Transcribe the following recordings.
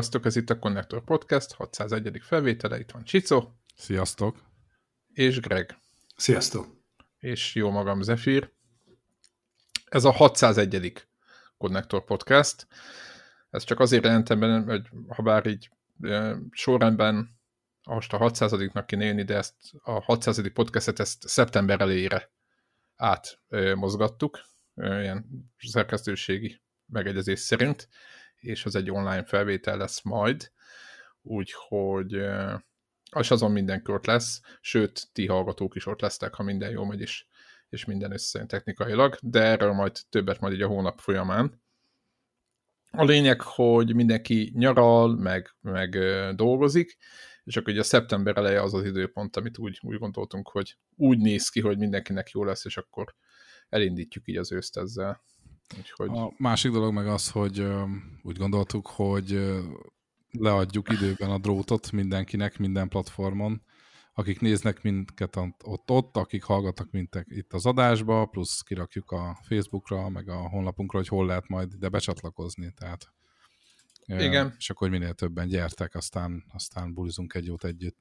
Sziasztok, ez itt a Connector Podcast, 601. felvétele, itt van Csicó. Sziasztok. És Greg. Sziasztok. És jó magam, Zephyr. Ez a 601. Connector Podcast. Ez csak azért jelentem benne, hogy ha bár így e, sorrendben most a 600-nak kéne jönni, de ezt a 600. podcastet ezt szeptember elejére átmozgattuk, e, ilyen szerkesztőségi megegyezés szerint és az egy online felvétel lesz majd, úgyhogy és azon mindenki ott lesz, sőt, ti hallgatók is ott lesztek, ha minden jó megy, és, és minden összejön technikailag, de erről majd többet majd így a hónap folyamán. A lényeg, hogy mindenki nyaral, meg, meg dolgozik, és akkor ugye a szeptember eleje az az időpont, amit úgy, úgy gondoltunk, hogy úgy néz ki, hogy mindenkinek jó lesz, és akkor elindítjuk így az őszt ezzel. Úgyhogy... A másik dolog meg az, hogy úgy gondoltuk, hogy leadjuk időben a drótot mindenkinek, minden platformon, akik néznek minket ott-ott, akik hallgatnak minket itt az adásba, plusz kirakjuk a Facebookra, meg a honlapunkra, hogy hol lehet majd ide becsatlakozni, tehát igen. És akkor minél többen gyertek, aztán, aztán bulizunk egy jót együtt.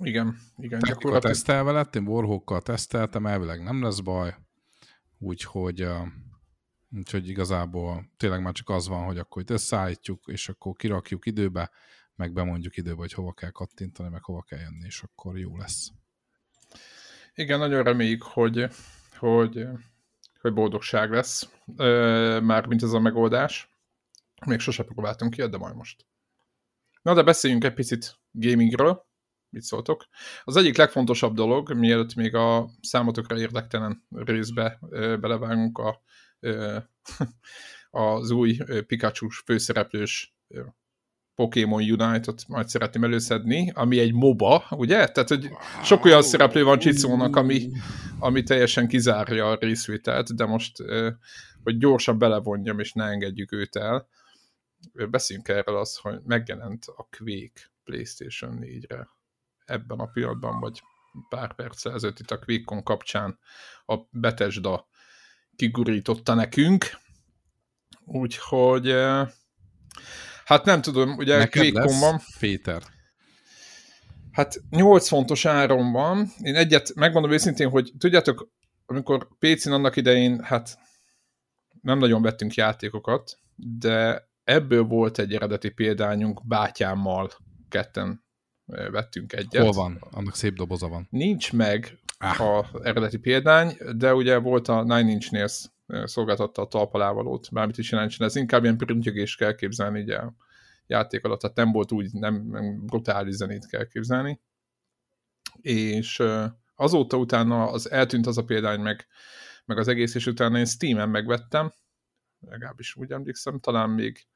Igen, igen. Technika tesztelve lett, én Warhawkkal teszteltem, elvileg nem lesz baj, Úgyhogy, úgyhogy igazából tényleg már csak az van, hogy akkor itt összeállítjuk, és akkor kirakjuk időbe, meg bemondjuk időbe, hogy hova kell kattintani, meg hova kell jönni, és akkor jó lesz. Igen, nagyon reméljük, hogy, hogy, hogy boldogság lesz, már mint ez a megoldás. Még sose próbáltunk ki, de majd most. Na, de beszéljünk egy picit gamingről mit szóltok. Az egyik legfontosabb dolog, mielőtt még a számotokra érdektelen részbe belevágunk a, az új pikachu főszereplős Pokémon Unite-ot majd szeretném előszedni, ami egy MOBA, ugye? Tehát, hogy sok olyan szereplő van Csicónak, ami, ami teljesen kizárja a részvételt, de most, hogy gyorsan belevonjam, és ne engedjük őt el, beszéljünk erről az, hogy megjelent a Quake PlayStation 4-re ebben a pillanatban, vagy pár perc ezelőtt itt a QuickCon kapcsán a Betesda kigurította nekünk. Úgyhogy eh, hát nem tudom, ugye QuickCon van. Péter. Hát 8 fontos áron van. Én egyet megmondom őszintén, hogy tudjátok, amikor PC-n annak idején, hát nem nagyon vettünk játékokat, de ebből volt egy eredeti példányunk bátyámmal ketten vettünk egyet. Hol van? Annak szép doboza van. Nincs meg ah. a eredeti példány, de ugye volt a Nine Inch Nails szolgáltatta a talpalávalót, bármit is jelentsen, ez inkább ilyen printjögés kell képzelni ugye a játék alatt, tehát nem volt úgy, nem, nem brutális zenét kell képzelni. És azóta utána az eltűnt az a példány meg, meg az egész, és utána én Steam-en megvettem, legalábbis úgy emlékszem, talán még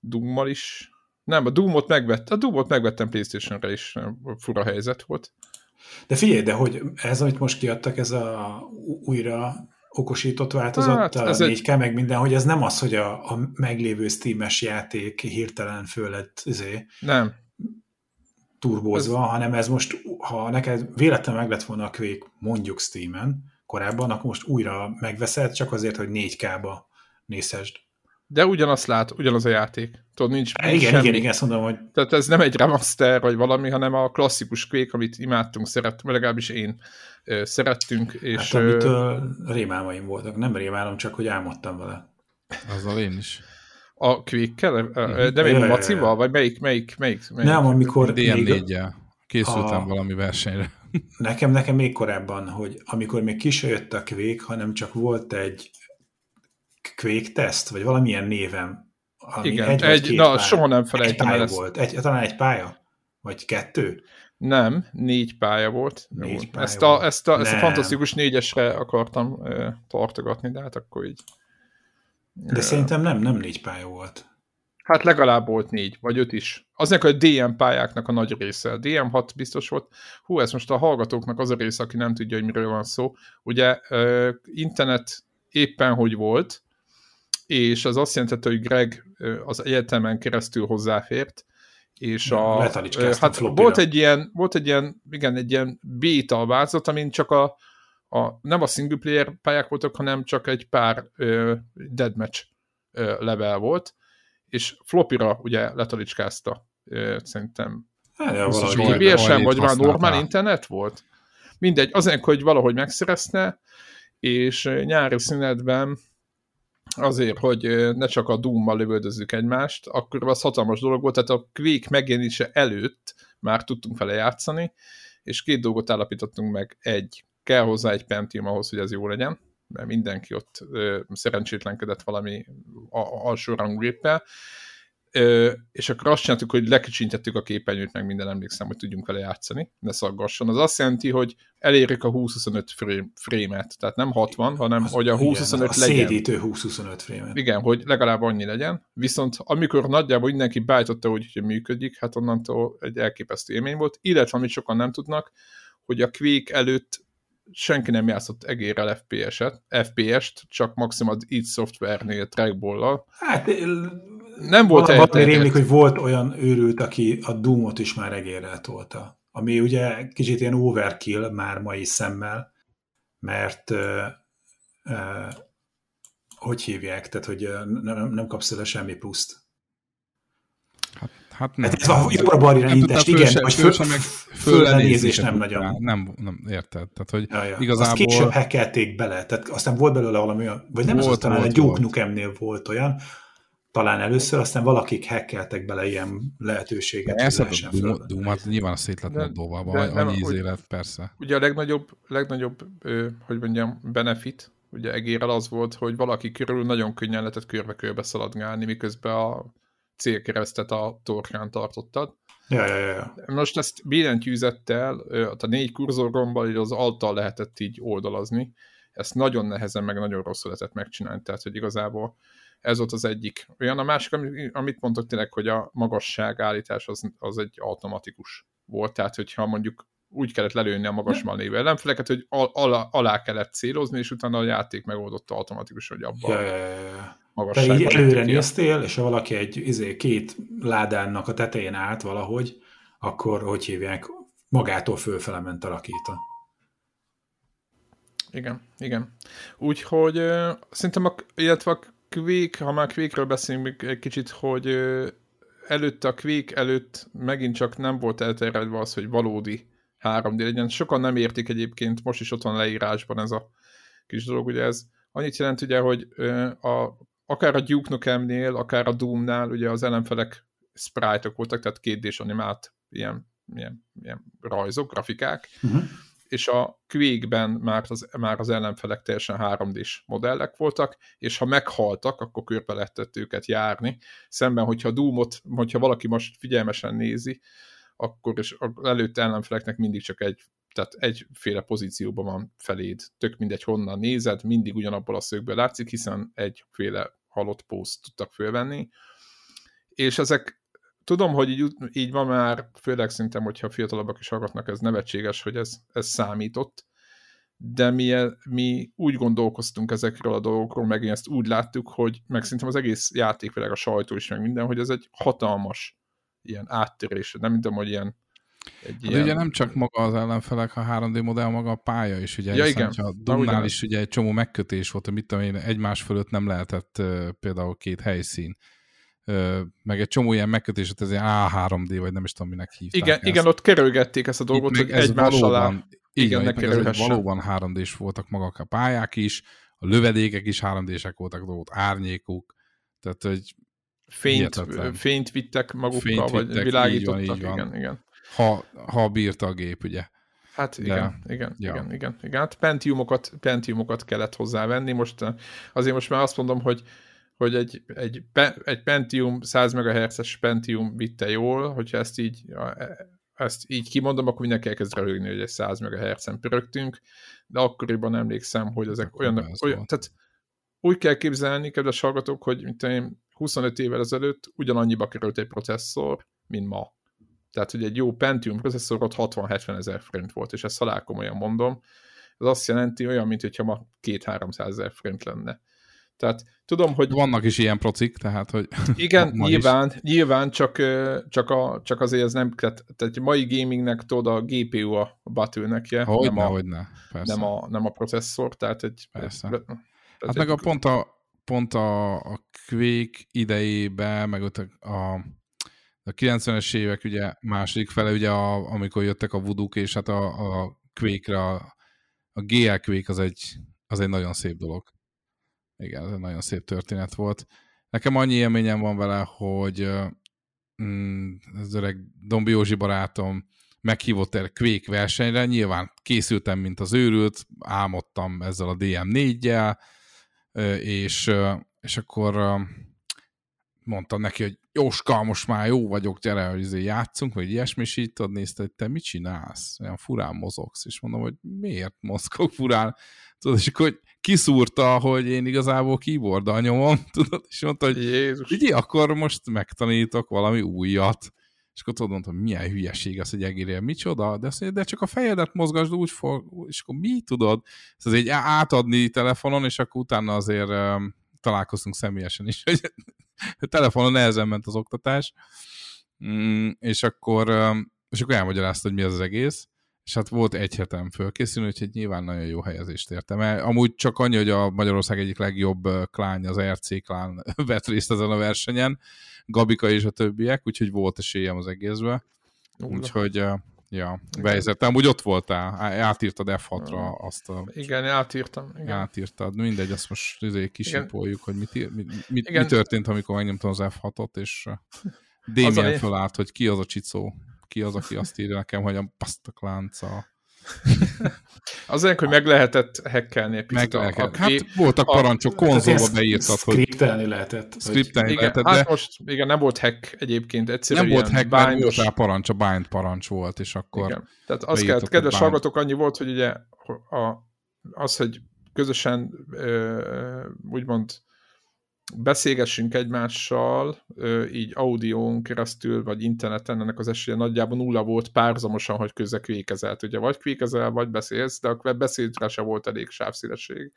Doom-mal is nem, a Doom-ot megvettem, a Doom-ot megvettem Playstation-re is, fura helyzet volt. De figyelj, de hogy ez, amit most kiadtak, ez a újra okosított változat, hát, ez a 4K, egy... meg minden, hogy ez nem az, hogy a, a meglévő Steam-es játék hirtelen föl lett izé, nem. turbózva, ez... hanem ez most, ha neked véletlenül meg lett volna a Quake mondjuk Steam-en korábban, akkor most újra megveszed, csak azért, hogy 4K-ba nézhessd. De ugyanazt lát, ugyanaz a játék. Tudod, nincs, nincs igen, semmi. igen, igen, azt mondom, hogy... Tehát ez nem egy remaster vagy valami, hanem a klasszikus Quake, amit imádtunk, szerettünk, legalábbis én ö, szerettünk. És, hát amitől rémálmaim voltak. Nem rémálom, csak hogy álmodtam vele. Azzal én is. A Quake-kel? De még a Macival? Vagy melyik, melyik, melyik? melyik? Nem, amikor... DM4-jel. Készültem a... valami versenyre. Nekem, nekem még korábban, hogy amikor még ki jött a Quake, hanem csak volt egy Quake Test, vagy valamilyen névem. Ami Igen, egy, egy na, pálya. soha nem felejtem el ezt. Volt. Egy, talán egy pálya? Vagy kettő? Nem, négy pálya volt. Négy pálya ezt, a, volt. ezt, a, ezt a fantasztikus négyesre akartam uh, tartogatni, de hát akkor így. De uh, szerintem nem, nem négy pálya volt. Hát legalább volt négy, vagy öt is. Aznak a DM pályáknak a nagy része. A DM6 biztos volt. Hú, ez most a hallgatóknak az a része, aki nem tudja, hogy miről van szó. Ugye uh, internet éppen hogy volt, és az azt jelentette, hogy Greg az egyetemen keresztül hozzáfért, és a, hát volt egy ilyen, volt egy ilyen, igen, egy ilyen beta változat, amin csak a, a, nem a single player pályák voltak, hanem csak egy pár uh, deadmatch uh, level volt, és flopira ugye letalicskázta szerintem. Hát, GBS-en, vagy már normál internet volt? Mindegy, azért, hogy valahogy megszerezte, és nyári szünetben azért, hogy ne csak a Doom-mal lövöldözzük egymást, akkor az hatalmas dolog volt, tehát a Quake megjelenése előtt már tudtunk vele játszani, és két dolgot állapítottunk meg. Egy, kell hozzá egy Pentium ahhoz, hogy ez jó legyen, mert mindenki ott ö, szerencsétlenkedett valami alsórangú géppel, Ö, és akkor azt csináltuk, hogy lekicsintettük a képernyőt, meg minden emlékszem, hogy tudjunk vele játszani, ne szaggasson. Az azt jelenti, hogy elérjük a 20-25 frame, frame-et, tehát nem 60, hanem az, hogy a 20-25 legyen. A szédítő 20-25 frame-et. Igen, hogy legalább annyi legyen. Viszont amikor nagyjából mindenki beállította úgy, hogy működik, hát onnantól egy elképesztő élmény volt, illetve amit sokan nem tudnak, hogy a Quake előtt senki nem játszott egérrel FPS-et, FPS-t, csak maximum az id Software-nél trackball-lal. Hát nem volt Val- Valami rémlik, hogy volt olyan őrült, aki a Doom-ot is már egérrel tolta. Ami ugye kicsit ilyen overkill már mai szemmel, mert uh, uh, hogy hívják, tehát hogy nem, nem kapsz el semmi pluszt. Hát, hát nem. Hát ez a jobbra balra intest, igen, föl, hogy föl, föl, meg föllenézés nem nagyon. Nem, nem, érted. Tehát, hogy ja, ja. igazából... Azt később hackelték bele, tehát aztán volt belőle valami olyan, vagy nem volt, az talán egy Duke Nukem-nél volt olyan, talán először, aztán valakik hackeltek bele ilyen lehetőséget. Ezt a Doom, hát nyilván szét lett moddolva, annyi íz élet, persze. Ugye a legnagyobb, legnagyobb hogy mondjam, benefit, ugye egérrel az volt, hogy valaki körül nagyon könnyen lehetett körbe-körbe szaladgálni, miközben a célkeresztet a torkán tartottad. Ja, ja, ja. Most ezt billentyűzettel, a négy kurzorgombbal az alttal lehetett így oldalazni. Ezt nagyon nehezen, meg nagyon rosszul lehetett megcsinálni, tehát hogy igazából ez volt az egyik. Olyan a másik, amit mondtok tényleg, hogy a magasság állítás az, az egy automatikus volt, tehát hogyha mondjuk úgy kellett lelőni a magasban lévő ellenfeleket, hogy al- alá, alá kellett célozni, és utána a játék megoldotta automatikusan, hogy abban ja, ja, ja. magasságban. Te így előre néztél, és ha valaki egy izé, két ládának a tetején állt valahogy, akkor hogy hívják, magától fölfele ment a rakéta. Igen, igen. Úgyhogy uh, szerintem, a, illetve a Quake, ha már Quake-ről beszélünk egy kicsit, hogy előtte a Quake előtt megint csak nem volt elterjedve az, hogy valódi 3D legyen. Sokan nem értik egyébként, most is ott van leírásban ez a kis dolog, ugye ez annyit jelent ugye, hogy a, akár a Duke Nukem-nél, akár a Doom-nál ugye az ellenfelek sprite-ok voltak, tehát 2 animált ilyen, ilyen, ilyen rajzok, grafikák, uh-huh és a Quake-ben már az, már az ellenfelek teljesen 3D-s modellek voltak, és ha meghaltak, akkor körbe lehetett őket járni. Szemben, hogyha Doom-ot, hogyha valaki most figyelmesen nézi, akkor és előtt ellenfeleknek mindig csak egy, tehát egyféle pozícióban van feléd. Tök mindegy, honnan nézed, mindig ugyanabból a szögből látszik, hiszen egyféle halott pószt tudtak fölvenni. És ezek tudom, hogy így, így van már, főleg szerintem, hogyha fiatalabbak is hallgatnak, ez nevetséges, hogy ez, ez számított, de mi, mi úgy gondolkoztunk ezekről a dolgokról, meg ezt úgy láttuk, hogy meg szerintem az egész játékvilág, a sajtó is, meg minden, hogy ez egy hatalmas ilyen áttérés, nem tudom, hogy ilyen egy hát ilyen... ugye nem csak maga az ellenfelek, a 3D modell, maga a pálya is, ugye, ja, igen. a Dumnál is ugye egy csomó megkötés volt, hogy mit tudom én, egymás fölött nem lehetett uh, például két helyszín meg egy csomó ilyen megkötéset, ez ilyen A3D, vagy nem is tudom, minek hívták Igen, ezt. igen ott kerülgették ezt a dolgot, hogy egymás alá igen, ne kerülhessen. Valóban 3D-s voltak magak a pályák is, a lövedékek is 3D-sek voltak, ott árnyékok, tehát hogy fényt, fényt vittek magukkal, fényt vagy vittek, világítottak, így van, így van. igen, igen. Ha, ha bírta a gép, ugye. Hát igen, De, igen, ja. igen, igen, igen. Hát Pentiumokat, Pentiumokat kellett hozzávenni. Most azért most már azt mondom, hogy hogy egy, egy, egy Pentium, 100 MHz-es Pentium vitte jól, hogyha ezt így, ezt így kimondom, akkor mindenki elkezd röhögni, hogy egy 100 MHz-en pörögtünk, de akkoriban emlékszem, hogy ezek olyan, olyan tehát úgy kell képzelni, kedves hallgatók, hogy mint én 25 évvel ezelőtt ugyanannyiba került egy processzor, mint ma. Tehát, hogy egy jó Pentium processzor ott 60-70 ezer forint volt, és ezt halálkomolyan mondom. Ez azt jelenti olyan, mint hogyha ma 2-300 ezer forint lenne. Tehát tudom, hogy... Vannak is ilyen procik, tehát, hogy... Igen, nyilván, is. nyilván csak, csak, a, csak azért ez nem... Tehát, tehát mai gamingnek tudod a GPU a batőnekje, hogyne, nem, a, hogyne, nem, a, nem a processzor, tehát egy... Persze. Hát meg a pont a, pont a, a Quake idejébe, meg ott a, a, a 90-es évek ugye második fele, ugye a, amikor jöttek a vuduk, és hát a, a Quake-re a, a GL Quake az egy, az egy nagyon szép dolog. Igen, ez egy nagyon szép történet volt. Nekem annyi élményem van vele, hogy mm, az öreg Dombi Józsi barátom meghívott erre Quake versenyre, nyilván készültem, mint az őrült, álmodtam ezzel a DM4-jel, és, és akkor mondtam neki, hogy Jóska, most már jó vagyok, gyere, hogy izé játszunk, vagy ilyesmi, és így tudod, nézte, hogy te mit csinálsz? Olyan furán mozogsz, és mondom, hogy miért mozgok furán? Tudod, és akkor kiszúrta, hogy én igazából keyboarddal nyomom, tudod, és mondta, hogy Jézus. így akkor most megtanítok valami újat. És akkor tudod, mondtam, milyen hülyeség az, hogy egérje, micsoda, de azt mondja, de csak a fejedet mozgasd úgy fog, és akkor mi tudod? Ez egy átadni telefonon, és akkor utána azért um, találkoztunk személyesen is, hogy telefonon nehezen ment az oktatás, mm, és akkor, um, és akkor elmagyarázta, hogy mi az az egész, és hát volt egy hetem fölkészülni, úgyhogy nyilván nagyon jó helyezést értem el. Amúgy csak annyi, hogy a Magyarország egyik legjobb klánja, az RC klán vett részt ezen a versenyen, Gabika és a többiek, úgyhogy volt esélyem az egészbe. Úgyhogy, ja, bejelzettem. Amúgy ott voltál, átírtad F6-ra azt a... Igen, átírtam. Igen. Átírtad. Mindegy, azt most izé kisipoljuk, hogy mit, mi, mi, mi, történt, amikor megnyomtam az F6-ot, és Damien fölállt, hogy ki az a csicó ki az, aki azt írja nekem, hogy a pasztak lánca. Azért, hogy meg lehetett hackelni Meg lehetett. Hát voltak parancsok, konzolba beírtad, hogy... Skriptelni lehetett. Skriptelni igen, lehetett, hát de... most igen, nem volt hack egyébként, egyszerűen Nem volt hack, mert volt rá parancs, a bind parancs volt, és akkor... Igen. Tehát az kell, kedves hallgatók, annyi volt, hogy ugye a, az, hogy közösen úgymond beszélgessünk egymással, így audión keresztül, vagy interneten, ennek az esélye nagyjából nulla volt párzamosan, hogy közre kvékezelt. Ugye vagy kvékezel, vagy beszélsz, de akkor beszédre se volt elég sávszélesség.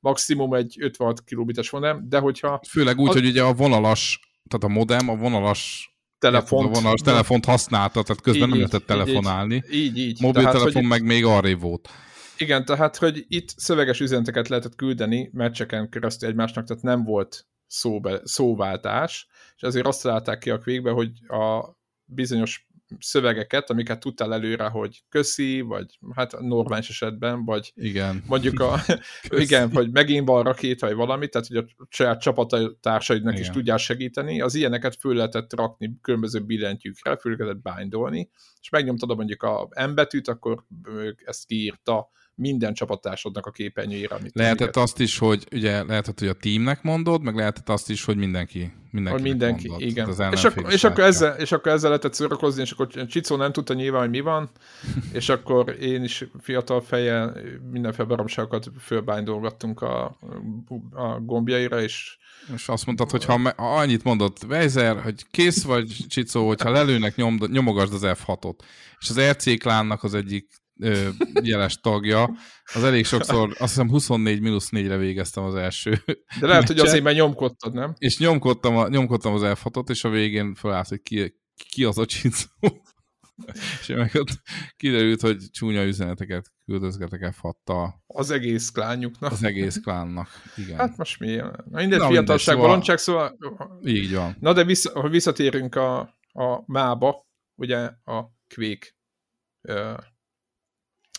Maximum egy 56 kilobites modem, de hogyha... Főleg úgy, az... hogy ugye a vonalas, tehát a modem, a vonalas telefont, a vonalas telefont használta, tehát közben így, nem lehetett telefonálni. Így, így. Mobiltelefon tehát, meg még arrébb volt. Igen, tehát, hogy itt szöveges üzeneteket lehetett küldeni meccseken keresztül egymásnak, tehát nem volt szóbe, szóváltás, és ezért azt találták ki a végbe, hogy a bizonyos szövegeket, amiket tudtál előre, hogy köszi, vagy hát normális esetben, vagy igen. mondjuk a, igen, hogy megint van rakét, vagy valami, tehát hogy a saját csapattársaidnak is tudják segíteni, az ilyeneket föl lehetett rakni különböző billentyűkre, föl lehetett bindolni, és megnyomtad mondjuk a M betűt, akkor ezt kiírta minden csapattársadnak a képernyőjére. Amit lehetett azt is, hogy ugye lehetett, hogy a teamnek mondod, meg lehetett azt is, hogy mindenki. Mindenki, mindenki mondod, igen. Az és, akkor, és, akkor ezzel, és akkor ezzel lehetett szórakozni, és akkor Csicó nem tudta nyilván, hogy mi van, és akkor én is fiatal fejjel mindenféle baromságokat fölbándolgattunk a, a gombjaira, és és azt mondtad, hogy ha, ha annyit mondott Weiser, hogy kész vagy, Csicó, hogyha lelőnek, nyom, nyomogasd az F6-ot. És az RC klánnak az egyik ö, jeles tagja, az elég sokszor, azt hiszem 24-4-re végeztem az első De lehet, meccset, hogy azért, mert nyomkodtad, nem? És nyomkodtam, a, nyomkodtam az f és a végén felállt, hogy ki, ki az a csicó. és meg ott kiderült, hogy csúnya üzeneteket küldözgetek f Az egész klánjuknak. Az egész klánnak, igen. Hát most mi? Na, minden Na, fiatalság, szóval... bolondság, szóval... Így van. Na de vissza, ha visszatérünk a, a mába, ugye a Quake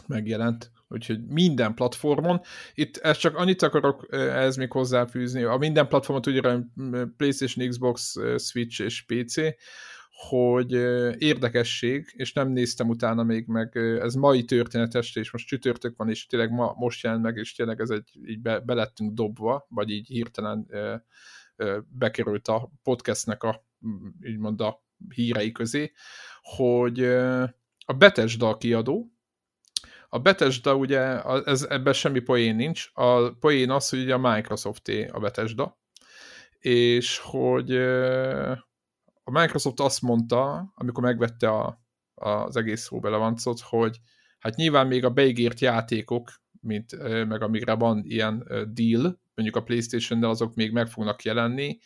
megjelent, úgyhogy minden platformon. Itt ezt csak annyit akarok ez még hozzáfűzni, a minden platformot ugye PlayStation, Xbox, Switch és PC, hogy érdekesség, és nem néztem utána még meg, ez mai történetes, és most csütörtök van, és tényleg ma, most jelent meg, és tényleg ez egy, így be, belettünk dobva, vagy így hirtelen bekerült a podcastnek a, mond a hírei közé, hogy a Bethesda kiadó, a Bethesda ugye, ez, ebben semmi poén nincs. A poén az, hogy ugye a Microsoft a Bethesda, és hogy a Microsoft azt mondta, amikor megvette a, az egész szóbelevancot, hogy hát nyilván még a beígért játékok, mint meg amikre van ilyen deal, mondjuk a Playstation-nel azok még meg fognak jelenni,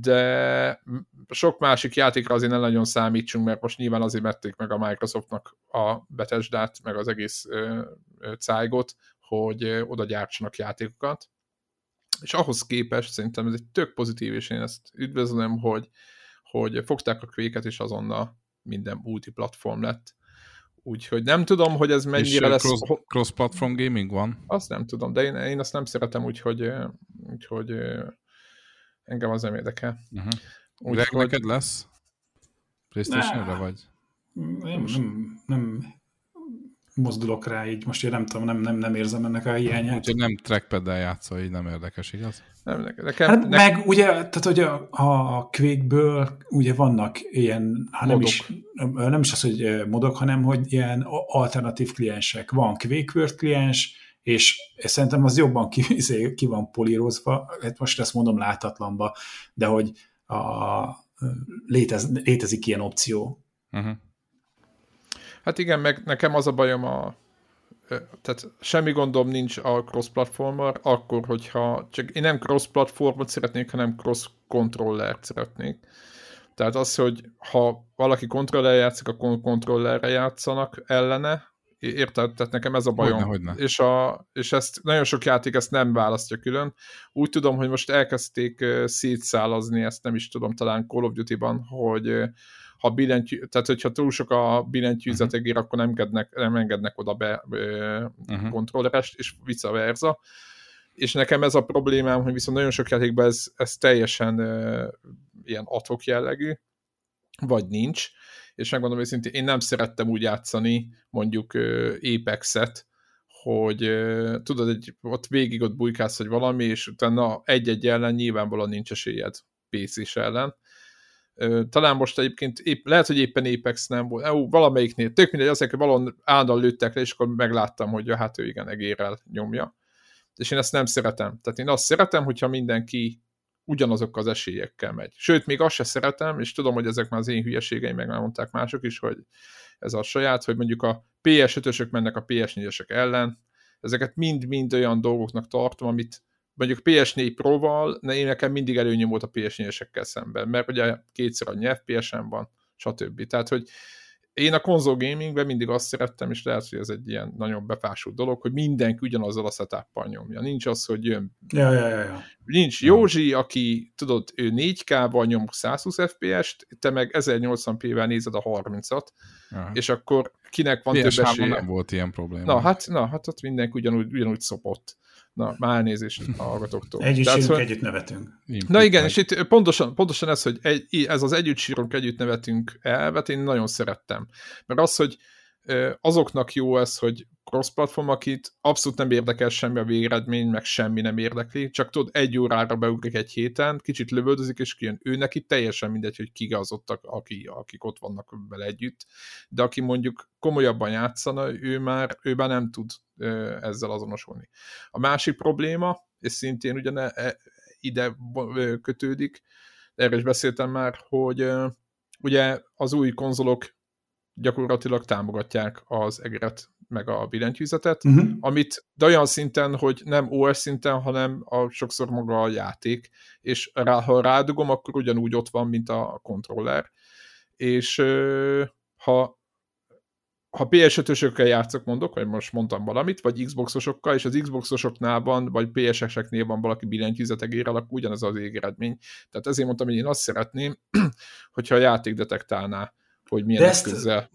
de sok másik játékra azért nem nagyon számítsunk, mert most nyilván azért mették meg a Microsoftnak a Bethesda-t, meg az egész cájgot, hogy oda gyártsanak játékokat. és ahhoz képest szerintem ez egy tök pozitív, és én ezt üdvözlöm, hogy, hogy fogták a kvéket, és azonnal minden multiplatform lett. Úgyhogy nem tudom, hogy ez mennyire és lesz... Cross, cross-platform gaming van? Azt nem tudom, de én, én azt nem szeretem, úgyhogy, úgyhogy engem az nem érdekel. Uh-huh. Úgy, hogy... neked lesz? Playstation-re vagy? Nem, nem, nem mozdulok rá így, most én nem tudom, nem, nem, nem érzem ennek a hiányát. Úgyhogy nem trackpad-del játszol, így nem érdekes, igaz? Nem, nekem, hát nekem... Meg ugye, tehát hogy a, a quake ugye vannak ilyen, ha nem is, nem is az, hogy modok, hanem hogy ilyen alternatív kliensek. Van Quake kliens, és szerintem az jobban ki, izé, ki van polírozva, hát most ezt mondom látatlanba, de hogy a, létez, létezik ilyen opció. Uh-huh. Hát igen, meg nekem az a bajom a tehát semmi gondom nincs a cross-platformmal, akkor, hogyha csak én nem cross-platformot szeretnék, hanem cross-controllert szeretnék. Tehát az, hogy ha valaki kontroller játszik, akkor kontrollerre játszanak ellene, érted? Tehát nekem ez a bajom. Hogyne, hogyne. És, a, és ezt nagyon sok játék ezt nem választja külön. Úgy tudom, hogy most elkezdték szétszálazni, ezt nem is tudom, talán Call of Duty-ban, hogy ha billentyű, tehát hogyha túl sok a billentyűzetegér, mhm. uh-huh. akkor nem engednek, nem engednek oda be uh-huh. kontrollerest, és vice versa. És nekem ez a problémám, hogy viszont nagyon sok játékban ez, ez teljesen ilyen atok jellegű, vagy nincs, és megmondom őszintén, én nem szerettem úgy játszani mondjuk Apex-et, hogy tudod, egy, ott végig ott bujkálsz, hogy valami, és utána egy-egy ellen nyilvánvalóan nincs esélyed PC-s ellen, talán most egyébként épp, lehet, hogy éppen Apex nem volt, Ó, valamelyiknél, tök mindegy, azért, hogy valahol állandóan lőttek le, és akkor megláttam, hogy ja, hát ő igen, egérrel nyomja. És én ezt nem szeretem. Tehát én azt szeretem, hogyha mindenki ugyanazok az esélyekkel megy. Sőt, még azt se szeretem, és tudom, hogy ezek már az én hülyeségeim, meg már mondták mások is, hogy ez a saját, hogy mondjuk a PS5-ösök mennek a PS4-esek ellen, ezeket mind-mind olyan dolgoknak tartom, amit mondjuk PS4 Pro-val, én nekem mindig előnyöm volt a PS4-esekkel szemben, mert ugye kétszer annyi FPS-en van, stb. Tehát, hogy én a konzol gamingben mindig azt szerettem, és lehet, hogy ez egy ilyen nagyon befásult dolog, hogy mindenki ugyanazzal a setup nyomja. Nincs az, hogy jön. Ja, ja, ja, ja. Nincs Józsi, aki, tudod, ő 4K-val nyom 120 FPS-t, te meg 1080p-vel nézed a 30-at, ja. és akkor kinek van több esélye. nem volt ilyen probléma. Na, hát, na, hát ott mindenki ugyanúgy, ugyanúgy szopott. Na, már elnézést a hallgatóktól. Együtt Tehát, sírunk, hogy... együtt nevetünk. Na igen, és itt pontosan, pontosan ez, hogy egy, ez az együtt sírunk, együtt nevetünk elvet, én nagyon szerettem. Mert az, hogy azoknak jó ez, hogy cross-platform, akit abszolút nem érdekel semmi a végeredmény, meg semmi nem érdekli, csak tudod, egy órára beugrik egy héten, kicsit lövöldözik, és kijön. Ő neki teljesen mindegy, hogy ki az ott, aki, akik ott vannak vele együtt, de aki mondjuk komolyabban játszana, ő már, ő már nem tud ezzel azonosulni. A másik probléma, és szintén ugyan e, ide kötődik, erről is beszéltem már, hogy ugye az új konzolok gyakorlatilag támogatják az egeret meg a billentyűzetet, uh-huh. amit de olyan szinten, hogy nem OS szinten, hanem a, sokszor maga a játék, és rá, ha rádugom, akkor ugyanúgy ott van, mint a kontroller. És ha ha PS5-ösökkel játszok, mondok, vagy most mondtam valamit, vagy Xboxosokkal, és az Xboxosoknál van, vagy PS-eseknél van valaki billentyűzetegérrel, akkor ugyanaz az égeredmény. Tehát ezért mondtam, hogy én azt szeretném, hogyha a játék detektálná hogy milyen eszközzel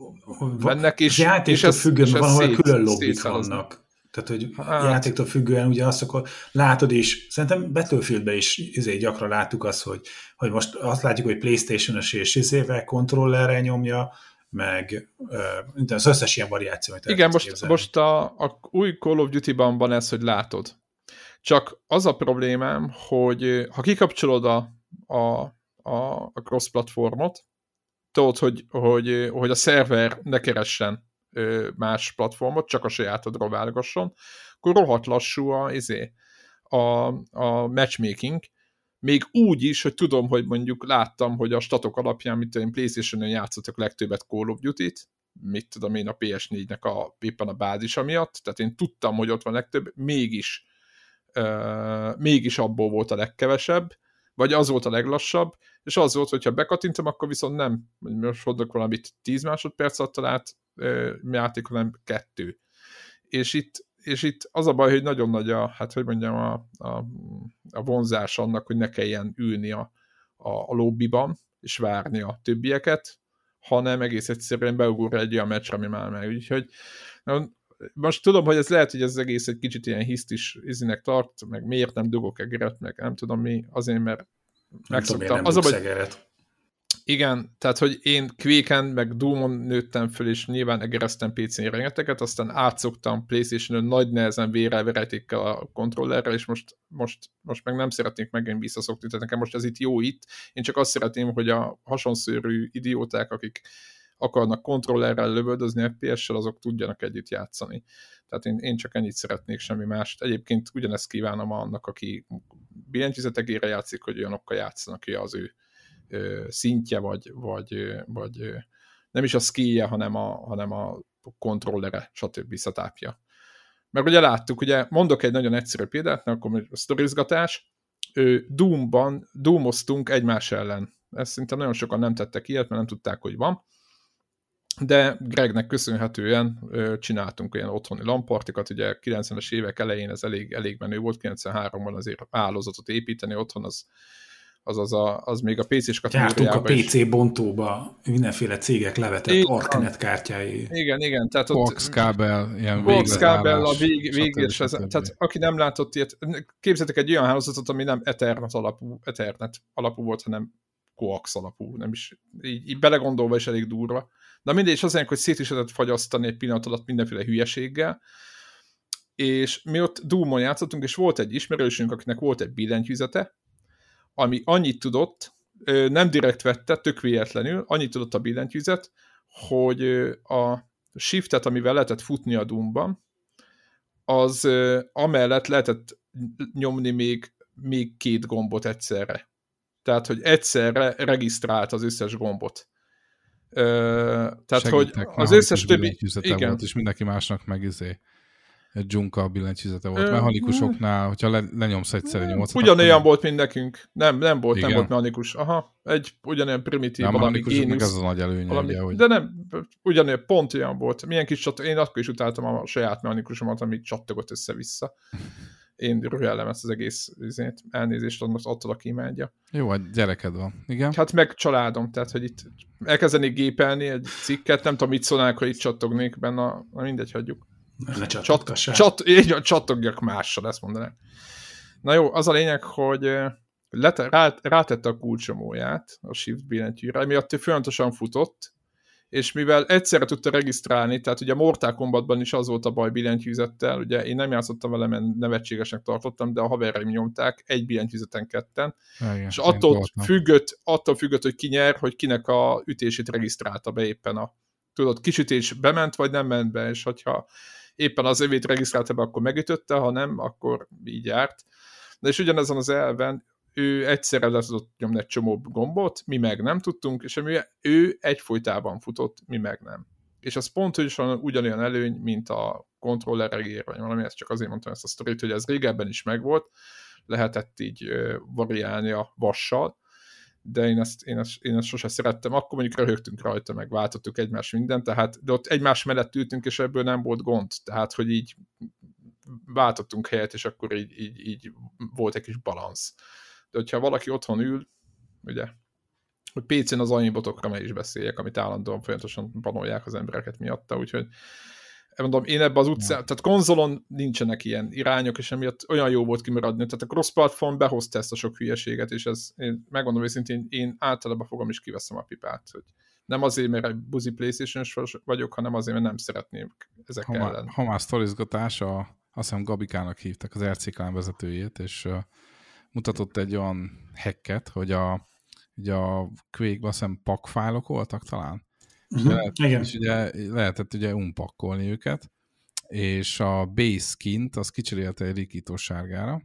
mennek, és, és ez, függően és van, szét, külön lobbik vannak. Tehát, hogy hát. játéktól függően ugye azt akkor látod is, szerintem Battlefieldben is izé, gyakran láttuk azt, hogy, hogy most azt látjuk, hogy Playstation-ös és izével kontrollerre nyomja, meg uh, az összes ilyen variáció, amit Igen, most, most a, a új Call of Duty-ban van ez, hogy látod. Csak az a problémám, hogy ha kikapcsolod a, a, a, a cross-platformot, tudod, hogy, hogy, hogy a szerver ne keressen más platformot, csak a sajátodról válogasson, akkor rohadt lassú a, izé, a, a matchmaking, még úgy is, hogy tudom, hogy mondjuk láttam, hogy a statok alapján, mint én Playstation-on játszottak legtöbbet Call of Duty-t, mit tudom én a PS4-nek a, éppen a bázisa miatt, tehát én tudtam, hogy ott van legtöbb, mégis uh, mégis abból volt a legkevesebb, vagy az volt a leglassabb, és az volt, hogyha bekattintom, akkor viszont nem, most mondok valamit 10 másodperc alatt talált játék, hanem kettő. És itt és itt az a baj, hogy nagyon nagy a, hát hogy mondjam, a, a, a vonzás annak, hogy ne kelljen ülni a, a, a lobbyban, és várni a többieket, hanem egész egyszerűen beugor egy olyan meccsre, ami már meg. Úgyhogy most tudom, hogy ez lehet, hogy ez egész egy kicsit ilyen hisztis izinek tart, meg miért nem dugok egeret, meg nem tudom mi, azért, mert megszoktam. Az a, hogy, igen, tehát, hogy én Quake-en, meg Doom-on nőttem föl, és nyilván egereztem PC-n rengeteget, aztán átszoktam Playstation-ön nagy nehezen vérelveretékkel a kontrollerrel, és most, most, most meg nem szeretnék megint visszaszokni, tehát nekem most ez itt jó itt. Én csak azt szeretném, hogy a hasonszőrű idióták, akik akarnak kontrollerrel lövöldözni FPS-sel, azok tudjanak együtt játszani. Tehát én, én csak ennyit szeretnék, semmi mást. Egyébként ugyanezt kívánom annak, aki billentyűzetekére játszik, hogy olyanokkal játszanak, ki az ő szintje, vagy, vagy, vagy nem is a skillje, hanem a, hanem a kontrollere, stb. visszatápja. Mert ugye láttuk, ugye mondok egy nagyon egyszerű példát, akkor a sztorizgatás, Doom-ban Doomoztunk egymás ellen. Ezt szinte nagyon sokan nem tettek ilyet, mert nem tudták, hogy van. De Gregnek köszönhetően csináltunk olyan otthoni lampartikat, ugye 90-es évek elején ez elég, elég menő volt, 93-ban azért állózatot építeni otthon, az az, az, a, az még a PC-s kategóriában a PC is. bontóba mindenféle cégek levetett igen, Arknet kártyái. Igen, igen. Tehát ott, Box kábel, ilyen Box kábel, a vég, végés, ez, tehát aki nem látott ilyet, képzeljétek egy olyan hálózatot, ami nem Ethernet alapú, Ethernet alapú volt, hanem coax alapú, nem is, így, így belegondolva is elég durva. De mindegy, és azért, hogy szét is lehetett fagyasztani egy pillanat alatt mindenféle hülyeséggel, és mi ott Doom-on játszottunk, és volt egy ismerősünk, akinek volt egy billentyűzete, ami annyit tudott, nem direkt vette, tök véletlenül, annyit tudott a billentyűzet, hogy a shiftet, amivel lehetett futni a Doom-ban, az amellett lehetett nyomni még, még két gombot egyszerre. Tehát, hogy egyszerre regisztrált az összes gombot. Ö, tehát, Segítek, hogy az összes többi... Igen. Volt, és mindenki másnak meg izé egy Junka billentyűzete volt. Mechanikusoknál, hogyha le, lenyomsz egyszerű nyolcat... Ugyanolyan akkor... volt, mint nekünk. Nem, nem volt, Igen. nem volt mechanikus. Aha, egy ugyanolyan primitív, nem, valami génius. ez a nagy előnye, valami, ugye, hogy... De nem, ugyanolyan, pont olyan volt. Milyen kis csat... Én akkor is utáltam a saját mechanikusomat, ami csattogott össze-vissza. Én rühellem ezt az egész üzét. elnézést most attól, aki imádja. Jó, hát gyereked van. Igen. Hát meg családom, tehát, hogy itt elkezdenék gépelni egy cikket, nem tudom, mit szólnák, hogy itt csattognék benne, na mindegy, hagyjuk. Ne csat, csat, így, csatogjak mással, ezt mondanám. Na jó, az a lényeg, hogy lete, rá, rátette a kulcsomóját a Shift billentyűre, miatt ő folyamatosan futott, és mivel egyszerre tudta regisztrálni, tehát ugye a Mortal Kombatban is az volt a baj billentyűzettel, ugye én nem játszottam vele, mert nevetségesnek tartottam, de a havereim nyomták, egy billentyűzeten ketten, Igen, és attól függött, attól függött, hogy ki nyer, hogy kinek a ütését regisztrálta be éppen a tudod, kisütés bement, vagy nem ment be, és hogyha éppen az övét regisztrálta be, akkor megütötte, ha nem, akkor így járt. De és ugyanezen az elven ő egyszerre le tudott nyomni egy csomó gombot, mi meg nem tudtunk, és ami ő egyfolytában futott, mi meg nem. És az pontosan ugyanolyan előny, mint a kontrolleregér, vagy valami, ezt csak azért mondtam ezt a sztorit, hogy ez régebben is megvolt, lehetett így variálni a vassal, de én ezt, én, ezt, én ezt sose szerettem. Akkor mondjuk röhögtünk rajta, meg váltottuk egymás mindent, tehát, de ott egymás mellett ültünk, és ebből nem volt gond. Tehát, hogy így váltottunk helyet, és akkor így, így, így volt egy kis balansz. De hogyha valaki otthon ül, ugye, hogy PC-n az annyibotokra meg is beszéljek, amit állandóan folyamatosan panolják az embereket miatta, úgyhogy mondom, én ebbe az utcán, ja. tehát konzolon nincsenek ilyen irányok, és emiatt olyan jó volt kimaradni, tehát a cross-platform behozta ezt a sok hülyeséget, és ez, én megmondom őszintén, én általában fogom is kiveszem a pipát, hogy nem azért, mert egy buzi playstation vagyok, hanem azért, mert nem szeretném ezek ha ellen. Ha már sztorizgatás, a, azt hiszem Gabikának hívtak az RC vezetőjét, és mutatott egy olyan hacket, hogy a, ugye a Quake-ban azt hiszem pakfájlok voltak talán, Uh-huh. Lehet, Igen. És ugye lehetett ugye unpakkolni őket, és a base kint az kicserélte egy rikítós sárgára,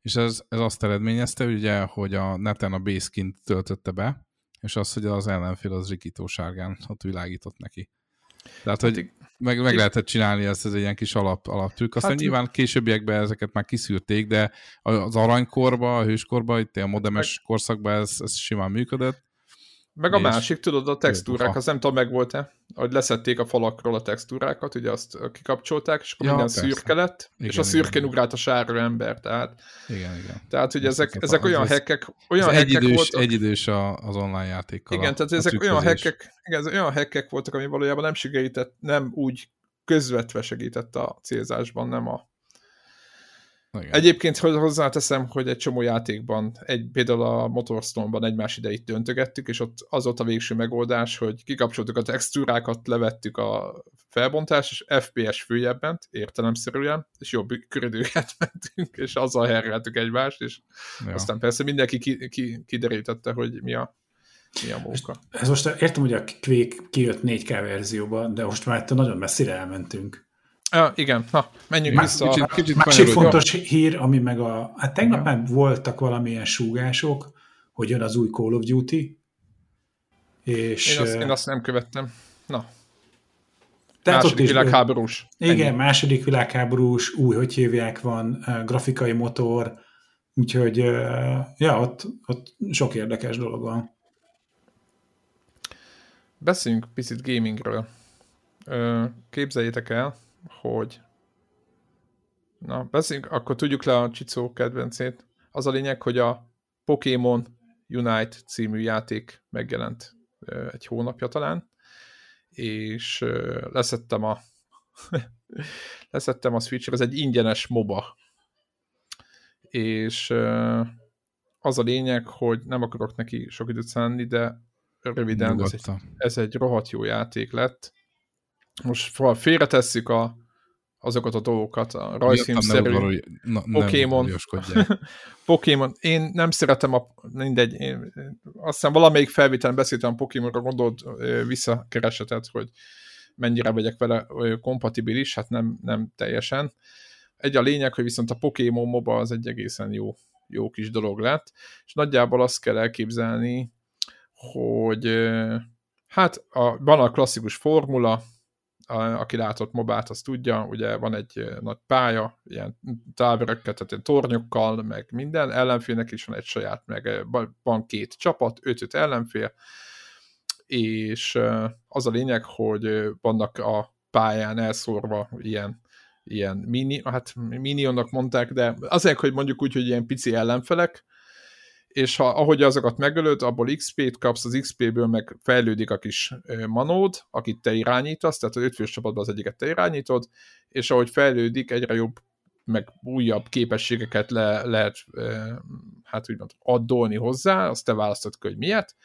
és ez, ez azt eredményezte, ugye, hogy a neten a base kint töltötte be, és az, hogy az ellenfél az rikító sárgán ott világított neki. Tehát, hogy hát meg, meg lehetett csinálni ezt, ez egy ilyen kis alap, alaptrükk. Aztán hát, nyilván későbbiekben ezeket már kiszűrték, de az aranykorba, a hőskorba, itt a modemes korszakban ez, ez simán működött Meg a másik, tudod, a textúrák, az nem tudom, meg volt-e, hogy leszették a falakról a textúrákat, ugye azt kikapcsolták, és akkor ja, minden persze. szürke lett, igen, és a szürkén igen. ugrált a sárga ember, tehát... Igen, igen. Tehát, hogy ezek, ezek, ezek olyan hekkek, olyan hekkek egyidős, voltak... Egyidős az online játékkal. Igen, a, tehát ezek olyan hekkek, igen, ez olyan hekkek voltak, ami valójában nem segített, nem úgy közvetve segített a célzásban, nem a igen. Egyébként hozzáteszem, hogy egy csomó játékban, egy, például a Motorstone-ban egymás idejét döntögettük, és ott az volt a végső megoldás, hogy kikapcsoltuk a textúrákat, levettük a felbontást, és FPS följebb ment, értelemszerűen, és jobb köridőket mentünk, és azzal hergeltük egymást, és ja. aztán persze mindenki ki, ki, kiderítette, hogy mi a, mi a móka. Ez most értem, hogy a Quake kijött 4K verzióba, de most már nagyon messzire elmentünk. Ja, igen, na, menjünk Má, vissza. Kicsit, kicsit másik fontos jó. hír, ami meg a... Hát tegnap már voltak valamilyen súgások, hogy jön az új Call of Duty, és... Én azt, én azt nem követtem. Na. Tehát második is, világháborús. Igen, Ennyi. második világháborús, új, hogy hívják, van grafikai motor, úgyhogy ja, ott, ott sok érdekes dolog van. Beszéljünk picit gamingről. Képzeljétek el, hogy na, beszéljünk, akkor tudjuk le a Csicó kedvencét. Az a lényeg, hogy a Pokémon Unite című játék megjelent egy hónapja talán, és leszettem a leszettem a switch ez egy ingyenes MOBA. És az a lényeg, hogy nem akarok neki sok időt szánni, de röviden ez egy, ez egy rohadt jó játék lett, most félretesszük a, azokat a dolgokat, a rajzfilmszerű Pokémon. Pokémon. Én nem szeretem a, mindegy, én, azt hiszem valamelyik felvételen beszéltem a Pokémonra, gondolt visszakeresetet, hogy mennyire vagyok vele kompatibilis, hát nem, nem teljesen. Egy a lényeg, hogy viszont a Pokémon MOBA az egy egészen jó, jó kis dolog lett, és nagyjából azt kell elképzelni, hogy hát a, van a klasszikus formula, aki látott mobát, az tudja, ugye van egy nagy pálya, ilyen távirökkel, tehát ilyen tornyokkal, meg minden, ellenfélnek is van egy saját, meg van két csapat, öt-öt ellenfél, és az a lényeg, hogy vannak a pályán elszórva ilyen ilyen mini, hát minionnak mondták, de azért, hogy mondjuk úgy, hogy ilyen pici ellenfelek, és ha, ahogy azokat megölöd, abból XP-t kapsz, az XP-ből meg fejlődik a kis manód, akit te irányítasz, tehát az ötfős csapatban az egyiket te irányítod, és ahogy fejlődik, egyre jobb, meg újabb képességeket le, lehet hát úgymond addolni hozzá, azt te választod hogy miért,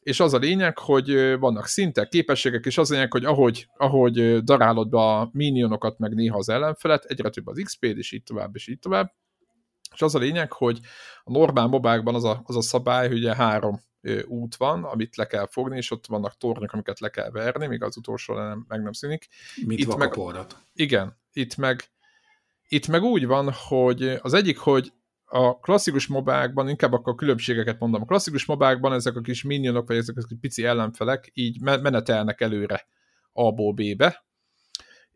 és az a lényeg, hogy vannak szintek, képességek, és az a lényeg, hogy ahogy, ahogy darálod be a minionokat, meg néha az ellenfelet, egyre több az XP-d, és így tovább, és így tovább, és az a lényeg, hogy a normál mobákban az a, az a szabály, hogy ugye három út van, amit le kell fogni, és ott vannak tornyok, amiket le kell verni, még az utolsó nem, meg nem szűnik. Mit itt meg, Igen, itt meg, itt meg úgy van, hogy az egyik, hogy a klasszikus mobákban, inkább akkor a különbségeket mondom, a klasszikus mobákban ezek a kis minionok, vagy ezek a pici ellenfelek így menetelnek előre A-ból B-be,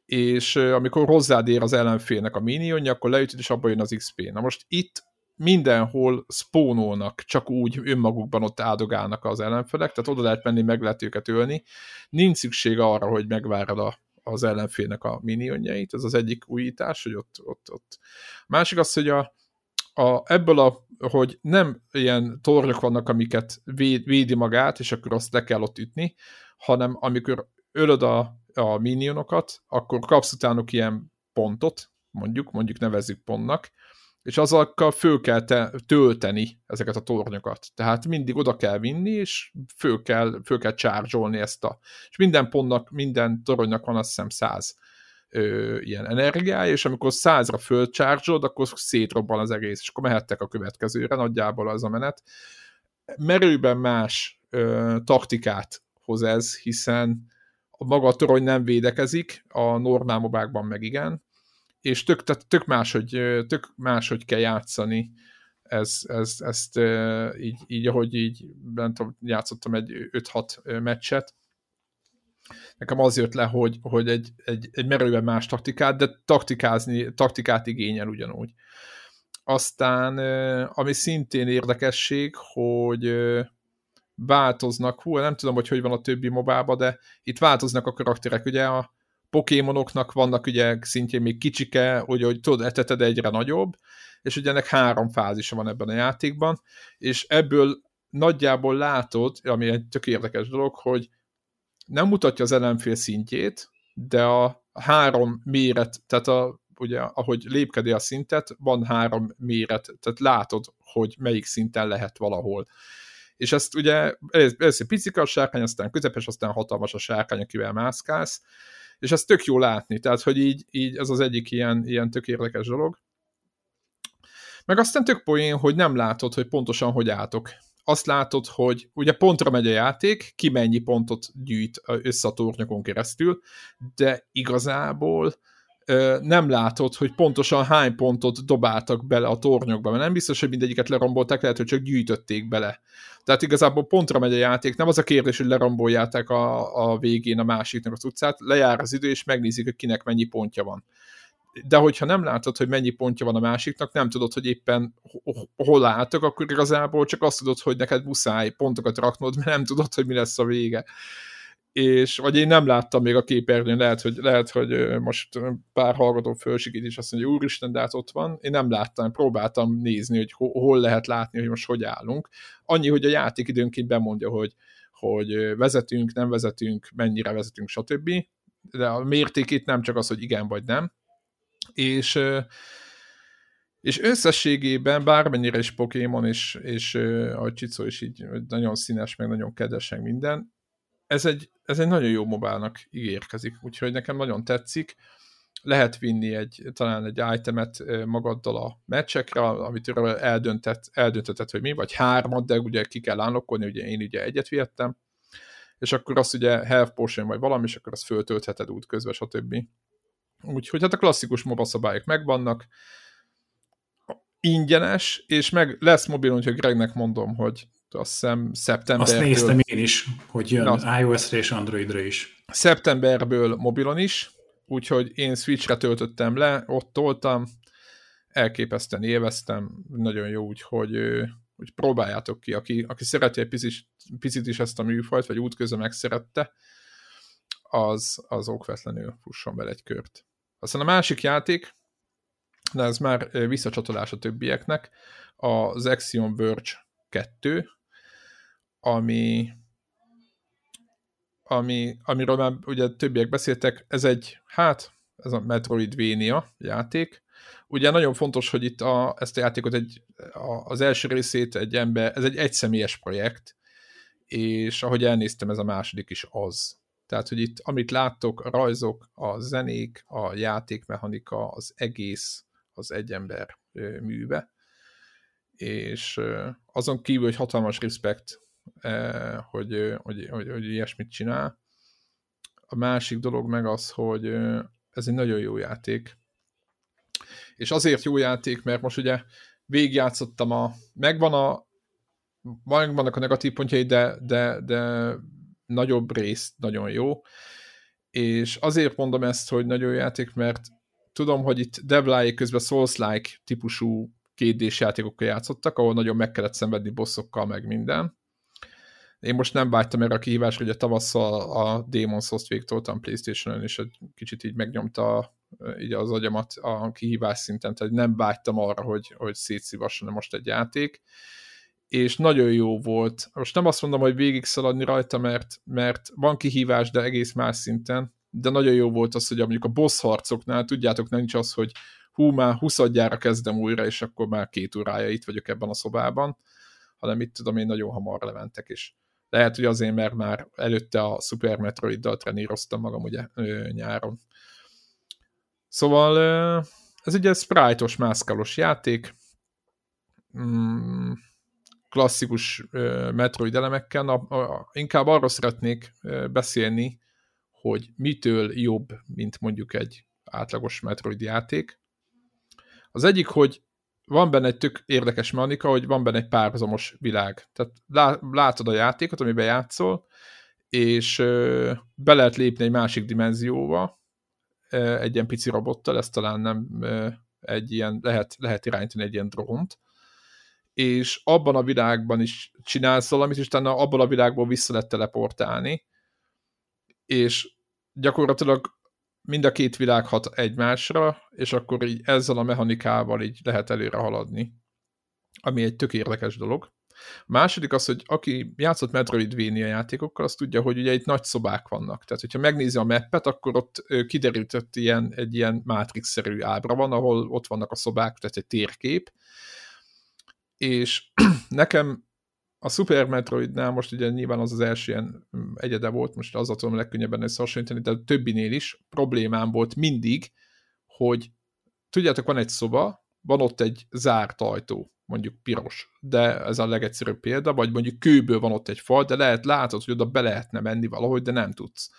és amikor hozzád ér az ellenfélnek a minionja, akkor leütöd, és abban jön az XP. Na most itt mindenhol spónolnak, csak úgy önmagukban ott áldogálnak az ellenfelek, tehát oda lehet menni, meg lehet őket ölni. Nincs szükség arra, hogy megvárad a, az ellenfélnek a minionjait, ez az egyik újítás, hogy ott, ott, ott. Másik az, hogy a, a, ebből a, hogy nem ilyen tornyok vannak, amiket véd, védi magát, és akkor azt le kell ott ütni, hanem amikor ölöd a, a minionokat, akkor kapsz utánuk ilyen pontot, mondjuk, mondjuk nevezzük pontnak, és azokkal föl kell te, tölteni ezeket a tornyokat. Tehát mindig oda kell vinni, és föl kell, föl kell charge ezt a... És minden pontnak, minden toronynak van azt hiszem száz ilyen energiája, és amikor százra fölcsárgyod, akkor szétrobban az egész, és akkor mehettek a következőre, nagyjából az a menet. Merőben más ö, taktikát hoz ez, hiszen a maga a torony nem védekezik, a normál mobákban meg igen, és tök, tehát tök, máshogy, tök máshogy kell játszani ez, ez, ezt így, így, ahogy így nem tudom, játszottam egy 5-6 meccset, nekem az jött le, hogy, hogy egy, egy, egy merőben más taktikát, de taktikázni, taktikát igényel ugyanúgy. Aztán, ami szintén érdekesség, hogy változnak, hú, nem tudom, hogy hogy van a többi mobába, de itt változnak a karakterek, ugye a Pokémonoknak vannak ugye szintjén még kicsike, hogy, hogy tudod, eteted egyre nagyobb, és ugye ennek három fázisa van ebben a játékban, és ebből nagyjából látod, ami egy tök érdekes dolog, hogy nem mutatja az ellenfél szintjét, de a három méret, tehát a, ugye, ahogy lépkedi a szintet, van három méret, tehát látod, hogy melyik szinten lehet valahol. És ezt ugye, először picika a sárkány, aztán közepes, aztán hatalmas a sárkány, akivel mászkálsz, és ez tök jó látni, tehát hogy így, így ez az egyik ilyen, ilyen tök érdekes dolog. Meg aztán tök poén, hogy nem látod, hogy pontosan hogy álltok. Azt látod, hogy ugye pontra megy a játék, ki mennyi pontot gyűjt össze a tornyokon keresztül, de igazából nem látod, hogy pontosan hány pontot dobáltak bele a tornyokba, mert nem biztos, hogy mindegyiket lerombolták, lehet, hogy csak gyűjtötték bele. Tehát igazából pontra megy a játék, nem az a kérdés, hogy leromboljátok a, a végén a másiknak az utcát, lejár az idő, és megnézik, hogy kinek mennyi pontja van. De hogyha nem látod, hogy mennyi pontja van a másiknak, nem tudod, hogy éppen hol álltok, akkor igazából csak azt tudod, hogy neked muszáj pontokat raknod, mert nem tudod, hogy mi lesz a vége és vagy én nem láttam még a képernyőn, lehet, hogy, lehet, hogy most pár hallgató fölsikít is azt mondja, úristen, de hát ott van. Én nem láttam, próbáltam nézni, hogy hol lehet látni, hogy most hogy állunk. Annyi, hogy a játék időnként bemondja, hogy, hogy vezetünk, nem vezetünk, mennyire vezetünk, stb. De a mértékét nem csak az, hogy igen vagy nem. És és összességében bármennyire is Pokémon, és, és a Csicó is így nagyon színes, meg nagyon kedves, minden, ez egy, ez egy nagyon jó mobálnak ígérkezik, úgyhogy nekem nagyon tetszik. Lehet vinni egy, talán egy itemet magaddal a meccsekre, amit eldöntett, eldöntetett, hogy mi, vagy hármat, de ugye ki kell állokkolni, ugye én ugye egyet vihettem, és akkor azt ugye health potion vagy valami, és akkor azt föltöltheted út közben, stb. Úgyhogy hát a klasszikus MOBA szabályok megvannak, ingyenes, és meg lesz mobil, hogyha Gregnek mondom, hogy azt hiszem szeptemberből... Azt néztem én is, hogy jön Na, iOS-re és Androidra is. Szeptemberből mobilon is, úgyhogy én Switchre töltöttem le, ott toltam, elképesztően élveztem, nagyon jó, úgyhogy hogy próbáljátok ki, aki, aki szereti egy picit, picit is ezt a műfajt, vagy útközben megszerette, az, az okvetlenül fusson bele egy kört. Aztán a másik játék, de ez már visszacsatolás a többieknek, az Axiom Verge 2, ami, ami, amiről már ugye többiek beszéltek, ez egy, hát, ez a Metroidvania játék. Ugye nagyon fontos, hogy itt a, ezt a játékot egy, a, az első részét egy ember, ez egy egyszemélyes projekt, és ahogy elnéztem, ez a második is az. Tehát, hogy itt amit láttok, a rajzok, a zenék, a játékmechanika, az egész az egy ember műve. És azon kívül, hogy hatalmas respekt hogy, hogy, hogy, hogy ilyesmit csinál. A másik dolog meg az, hogy ez egy nagyon jó játék. És azért jó játék, mert most ugye végigjátszottam a... Megvan a... Vannak a negatív pontjai, de, de, de nagyobb rész nagyon jó. És azért mondom ezt, hogy nagyon jó játék, mert tudom, hogy itt Devlájék közben Souls-like típusú kétdés játékokkal játszottak, ahol nagyon meg kellett szenvedni bosszokkal, meg minden. Én most nem vágytam erre a kihívásra, hogy a tavasszal a Demon's Souls-t végtoltam Playstation-on, és egy kicsit így megnyomta így az agyamat a kihívás szinten, tehát nem vágytam arra, hogy, hogy szétszívasson most egy játék, és nagyon jó volt. Most nem azt mondom, hogy végig szaladni rajta, mert, mert van kihívás, de egész más szinten, de nagyon jó volt az, hogy mondjuk a boss harcoknál, tudjátok, nincs az, hogy hú, már 20 kezdem újra, és akkor már két órája itt vagyok ebben a szobában, hanem itt tudom én nagyon hamar lementek, és lehet, hogy azért, mert már előtte a Super Metroid-dal treníroztam magam ugye nyáron. Szóval ez ugye sprite-os, mászkalos játék, mm, klasszikus Metroid elemekkel, na, inkább arról szeretnék beszélni, hogy mitől jobb, mint mondjuk egy átlagos Metroid játék. Az egyik, hogy van benne egy tök érdekes mechanika, hogy van benne egy párhuzamos világ. Tehát látod a játékot, amiben játszol, és be lehet lépni egy másik dimenzióba, egy ilyen pici robottal, ez talán nem egy ilyen, lehet, lehet irányítani egy ilyen drónt, és abban a világban is csinálsz valamit, és utána abban a világból vissza lehet teleportálni, és gyakorlatilag mind a két világ hat egymásra, és akkor így ezzel a mechanikával így lehet előre haladni, ami egy tök érdekes dolog. A második az, hogy aki játszott Metroidvania játékokkal, az tudja, hogy ugye itt nagy szobák vannak. Tehát, hogyha megnézi a mappet, akkor ott kiderített ilyen, egy ilyen Matrix-szerű ábra van, ahol ott vannak a szobák, tehát egy térkép. És nekem a Super Metroidnál most ugye nyilván az az első ilyen mm, egyede volt, most az tudom legkönnyebben összehasonlítani, de a többinél is problémám volt mindig, hogy tudjátok, van egy szoba, van ott egy zárt ajtó, mondjuk piros, de ez a legegyszerűbb példa, vagy mondjuk kőből van ott egy fal, de lehet, látod, hogy oda be lehetne menni valahogy, de nem tudsz.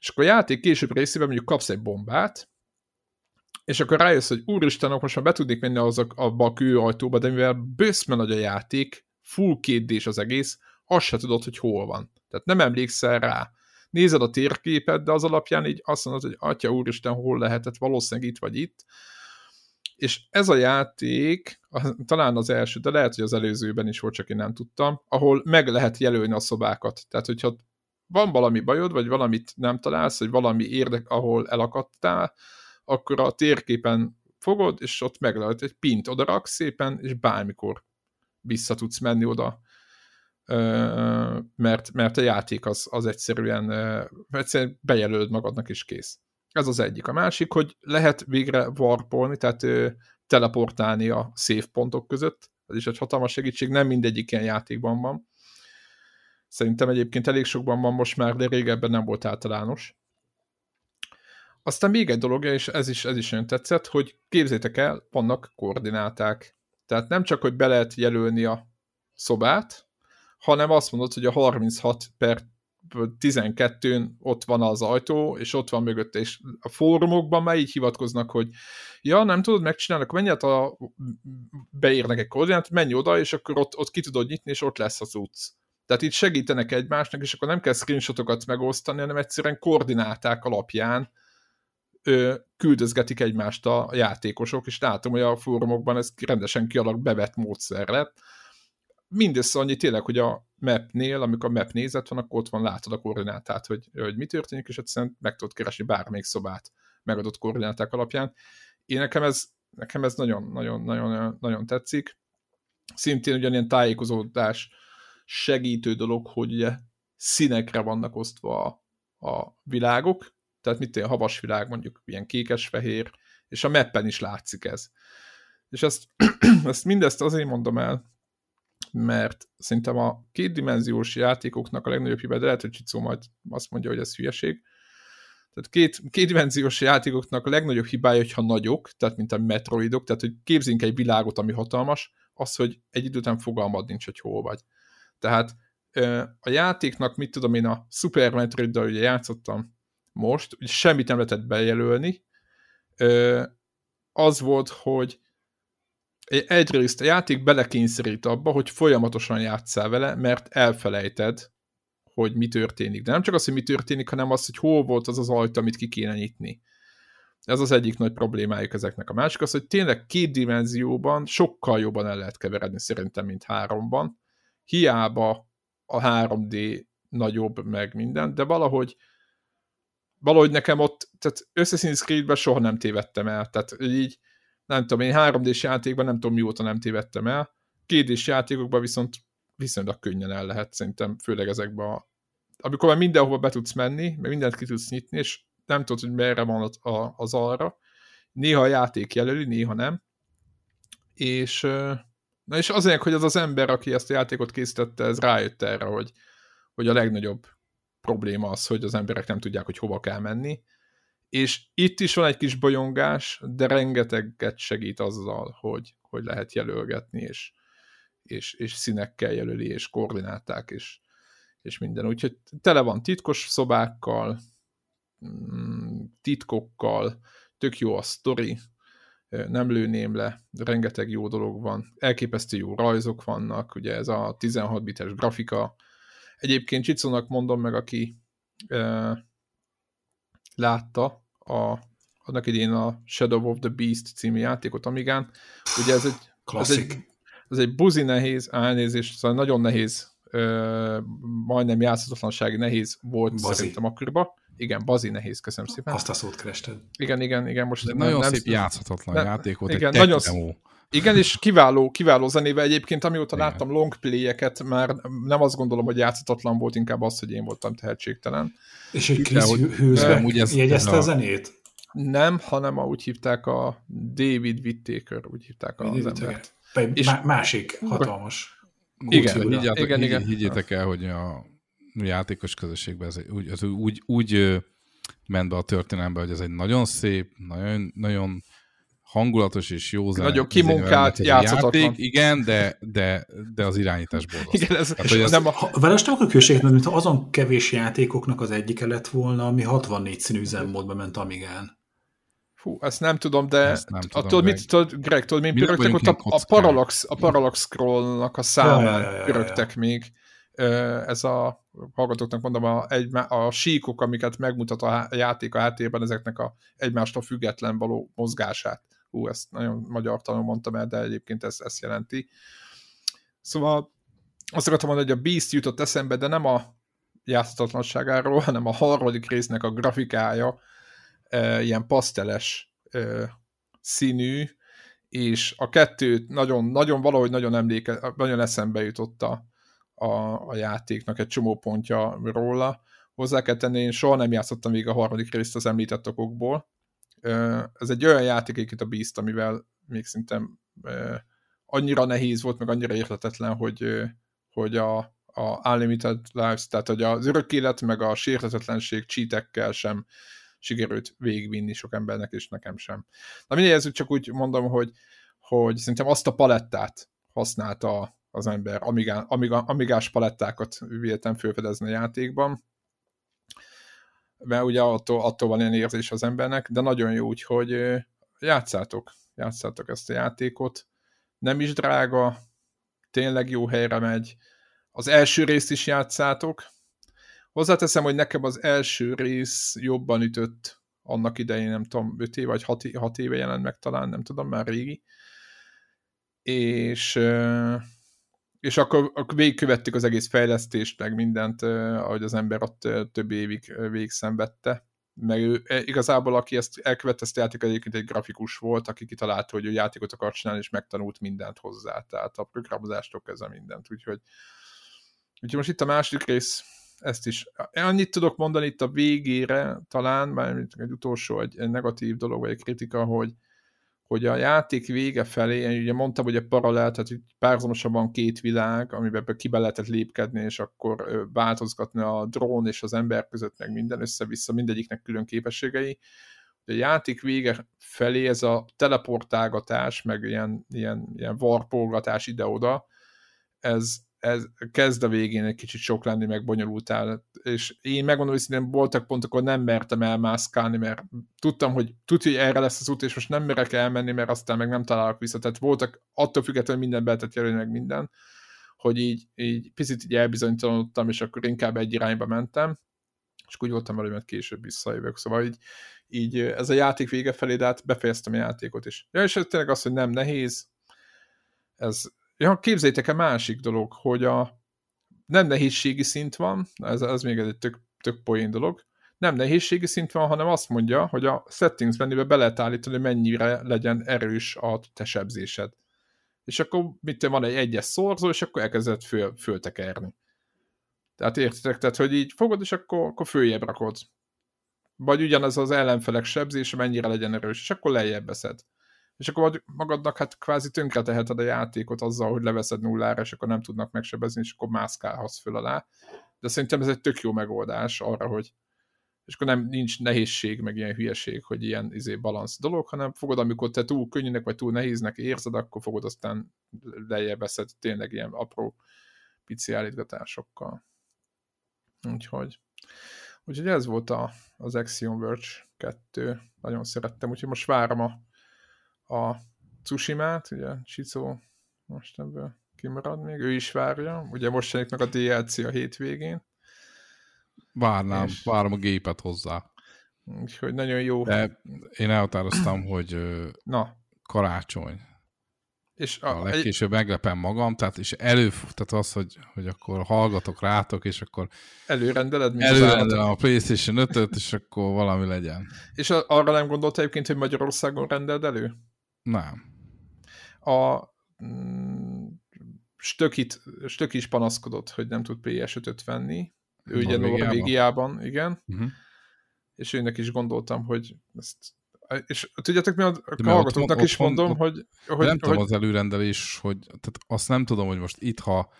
És akkor a játék később részében mondjuk kapsz egy bombát, és akkor rájössz, hogy úristen, most már be tudnék menni az a, abba a kőajtóba, de mivel bőszme nagy a játék, full 2 az egész, azt se tudod, hogy hol van. Tehát nem emlékszel rá. Nézed a térképet, de az alapján így azt mondod, hogy atya úristen, hol lehetett, valószínűleg itt vagy itt. És ez a játék, talán az első, de lehet, hogy az előzőben is volt, csak én nem tudtam, ahol meg lehet jelölni a szobákat. Tehát, hogyha van valami bajod, vagy valamit nem találsz, vagy valami érdek, ahol elakadtál, akkor a térképen fogod, és ott meg lehet egy pint odarak szépen, és bármikor vissza tudsz menni oda, mert, mert a játék az, az egyszerűen, egyszerűen bejelölöd magadnak is kész. Ez az egyik. A másik, hogy lehet végre warpolni, tehát teleportálni a save pontok között. Ez is egy hatalmas segítség, nem mindegyik ilyen játékban van. Szerintem egyébként elég sokban van most már, de régebben nem volt általános. Aztán még egy dolog, és ez is, ez is nagyon tetszett, hogy képzétek el, vannak koordináták. Tehát nem csak, hogy be lehet jelölni a szobát, hanem azt mondod, hogy a 36 per 12-n ott van az ajtó, és ott van mögötte, és a fórumokban már így hivatkoznak, hogy ja, nem tudod megcsinálni, akkor menj a beírnak egy koordinát, menj oda, és akkor ott, ott ki tudod nyitni, és ott lesz az utc. Tehát itt segítenek egymásnak, és akkor nem kell screenshotokat megosztani, hanem egyszerűen koordináták alapján ö, küldözgetik egymást a játékosok, és látom, hogy a fórumokban ez rendesen kialak bevett módszer lett. Mindössze annyi tényleg, hogy a mapnél, amikor a map nézet van, akkor ott van, látod a koordinátát, hogy, hogy mi történik, és egyszerűen meg tudod keresni bármelyik szobát megadott koordináták alapján. Én nekem ez, nekem ez nagyon, nagyon, nagyon, nagyon tetszik. Szintén ugyanilyen tájékozódás segítő dolog, hogy ugye színekre vannak osztva a, a világok, tehát mit a havas világ mondjuk ilyen kékes-fehér, és a mappen is látszik ez. És ezt, ezt mindezt azért mondom el, mert szerintem a kétdimenziós játékoknak a legnagyobb hiba, de lehet, hogy Csicó majd azt mondja, hogy ez hülyeség, tehát két, kétdimenziós játékoknak a legnagyobb hibája, hogyha nagyok, tehát mint a metroidok, tehát hogy képzünk egy világot, ami hatalmas, az, hogy egy idő után fogalmad nincs, hogy hol vagy. Tehát a játéknak, mit tudom én, a Super Metroid-dal ugye játszottam most, ugye semmit nem lehetett bejelölni, az volt, hogy egyrészt a játék belekényszerít abba, hogy folyamatosan játszál vele, mert elfelejted, hogy mi történik. De nem csak az, hogy mi történik, hanem az, hogy hol volt az az ajtó, amit ki kéne nyitni. Ez az egyik nagy problémájuk ezeknek. A másik az, hogy tényleg két dimenzióban sokkal jobban el lehet keveredni szerintem, mint háromban. Hiába a 3D nagyobb meg minden, de valahogy valahogy nekem ott, tehát Assassin's Creed-ben soha nem tévedtem el, tehát így nem tudom, én 3D-s játékban nem tudom mióta nem tévedtem el, 2 játékokban viszont viszonylag könnyen el lehet szerintem, főleg ezekben a amikor már mindenhova be tudsz menni, mert mindent ki tudsz nyitni, és nem tudod, hogy merre van az arra. Néha a játék jelöli, néha nem. És, na és azért, hogy az az ember, aki ezt a játékot készítette, ez rájött erre, hogy, hogy a legnagyobb probléma az, hogy az emberek nem tudják, hogy hova kell menni, és itt is van egy kis bolyongás, de rengeteget segít azzal, hogy, hogy lehet jelölgetni, és, és, és színekkel jelöli, és koordináták, és, és minden. Úgyhogy tele van titkos szobákkal, mm, titkokkal, tök jó a sztori, nem lőném le, rengeteg jó dolog van, elképesztő jó rajzok vannak, ugye ez a 16 bites grafika, Egyébként Csicónak mondom meg, aki e, látta a, annak idén a Shadow of the Beast című játékot Amigán. Ugye ez egy, Klasszik. Ez egy, Ez egy buzi nehéz, elnézést, szóval nagyon nehéz, ö, majdnem játszhatatlansági nehéz volt bazi. szerintem akkoriban. Igen, bazi nehéz, köszönöm szépen. Azt a szót kerested. Igen, igen, igen. Most nem, nagyon nem, szép játszhatatlan nem, játék volt, igen, egy nagyon, demo. Igen, és kiváló, kiváló zenével egyébként, amióta Igen. láttam longplay-eket, már nem azt gondolom, hogy játszatatlan volt, inkább az, hogy én voltam tehetségtelen. És hogy Chris Hughes jegyezte a zenét? Nem, hanem úgy hívták a David Whittaker, úgy hívták az David embert. És másik hatalmas. Igen, igen, igen, igen, igen. Higgyétek el, hogy a játékos közösségben ez úgy, ez úgy, úgy ment be a történelembe, hogy ez egy nagyon szép, nagyon, nagyon hangulatos és jó zene. Nagyon kimunkált, játszatatlan. Játék, igen, de, de, de az irányítás borzasztó. Igen, ez, hát, hogy ez... nem a... Vele nem akarok hülyeséget mintha azon kevés játékoknak az egyike lett volna, ami 64 színű üzemmódban ment Amigán. Fú, ezt nem tudom, de ezt nem tudom, attól mit, tudod, Greg, tudod, mi pörögtek ott a, a, Parallax, a Parallax Scrollnak a számán ja, ja, ja, pörögtek ja. még. Ez a hallgatóknak mondom, a, egy, a síkok, amiket megmutat a játék a háttérben, ezeknek a egymástól független való mozgását hú, ezt nagyon magyar tanul mondtam el, de egyébként ez ezt jelenti. Szóval azt akartam mondani, hogy a Beast jutott eszembe, de nem a játszhatatlanságáról, hanem a harmadik résznek a grafikája e, ilyen paszteles e, színű, és a kettőt nagyon, nagyon valahogy nagyon emléke, nagyon eszembe jutott a, a, a játéknak egy csomó pontja róla. Hozzá kell tenni, én soha nem játszottam még a harmadik részt az említett okokból, ez egy olyan játék itt a Beast, amivel még szerintem annyira nehéz volt, meg annyira értetetlen, hogy, hogy a, a Unlimited Lives, tehát hogy az örök élet, meg a sértetetlenség csítekkel sem sikerült végigvinni sok embernek, és nekem sem. Na mindegy, ez csak úgy mondom, hogy, hogy szerintem azt a palettát használta az ember, amigá, amigá, amigás palettákat véltem felfedezni a játékban, mert ugye attól, attól van ilyen érzés az embernek, de nagyon jó úgy, hogy játszátok, játszátok ezt a játékot. Nem is drága, tényleg jó helyre megy. Az első részt is játszátok. Hozzáteszem, hogy nekem az első rész jobban ütött annak idején, nem tudom, 5 éve vagy 6 éve jelent meg talán, nem tudom, már régi. És és akkor, akkor végigkövettük az egész fejlesztést, meg mindent, ahogy az ember ott több évig végig szenvedte. Meg ő, e, igazából, aki ezt elkövette, ezt játék egyébként egy grafikus volt, aki kitalálta, hogy ő játékot akar csinálni, és megtanult mindent hozzá. Tehát a programozástól kezdve mindent. Úgyhogy, úgyhogy most itt a második rész, ezt is. Annyit tudok mondani itt a végére, talán, már egy utolsó, egy negatív dolog, vagy egy kritika, hogy, hogy a játék vége felé, én ugye mondtam, hogy a paralel, tehát hogy párhuzamosan van két világ, amiben kibe lehetett lépkedni, és akkor változgatni a drón és az ember között, meg minden össze-vissza, mindegyiknek külön képességei. A játék vége felé ez a teleportálgatás, meg ilyen, ilyen, ilyen warpolgatás ide-oda, ez, ez kezd a végén egy kicsit sok lenni, meg bonyolultál, és én megmondom, szerintem voltak pontok, ahol nem mertem elmászkálni, mert tudtam, hogy tudja, hogy erre lesz az út, és most nem merek elmenni, mert aztán meg nem találok vissza, tehát voltak attól függetlenül minden behetett jelölni, meg minden, hogy így, így picit így elbizonytalanodtam, és akkor inkább egy irányba mentem, és úgy voltam velem, hogy később visszajövök, szóval így, így ez a játék vége felé, de hát befejeztem a játékot is. Ja, és ez tényleg az, hogy nem nehéz, ez, Ja, képzeljétek el másik dolog, hogy a nem nehézségi szint van, ez, ez még egy tök, tök poén dolog, nem nehézségi szint van, hanem azt mondja, hogy a settings menübe be lehet állítani, mennyire legyen erős a te sebzésed. És akkor mit van egy egyes szorzó, és akkor elkezdett föl, föltekerni. Tehát értitek, tehát hogy így fogod, és akkor, akkor följebb rakod. Vagy ugyanez az ellenfelek sebzése mennyire legyen erős, és akkor lejjebb veszed és akkor magadnak hát kvázi tönkre teheted a játékot azzal, hogy leveszed nullára, és akkor nem tudnak megsebezni, és akkor mászkálhatsz föl alá. De szerintem ez egy tök jó megoldás arra, hogy és akkor nem nincs nehézség, meg ilyen hülyeség, hogy ilyen izé balansz dolog, hanem fogod, amikor te túl könnyűnek, vagy túl nehéznek érzed, akkor fogod aztán lejjebb veszed tényleg ilyen apró pici állítgatásokkal. Úgyhogy, úgyhogy ez volt a, az Axiom Verge 2. Nagyon szerettem, úgyhogy most várom a a Tsushima-t, ugye Chico most ebből kimarad még, ő is várja, ugye most jelenik meg a DLC a hétvégén. Várnám, és... várom a gépet hozzá. Úgyhogy nagyon jó. De én elhatároztam, hogy Na. karácsony. és a, a legkésőbb egy... meglepem magam, tehát és elő, tehát az, hogy, hogy akkor hallgatok rátok, és akkor előrendeled, mint előrendelem a PlayStation 5-öt, és akkor valami legyen. És arra nem gondolt egyébként, hogy Magyarországon rendeld elő? Nem. A mm, Stökit, Stök is panaszkodott, hogy nem tud PS5-öt venni. Ő ugye Norvégiában, igen. Uh-huh. És őnek is gondoltam, hogy ezt és tudjátok mi, a hallgatóknak is mondom, ott, hogy, hogy... Nem hogy, tudom az előrendelés, hogy tehát azt nem tudom, hogy most itt, ha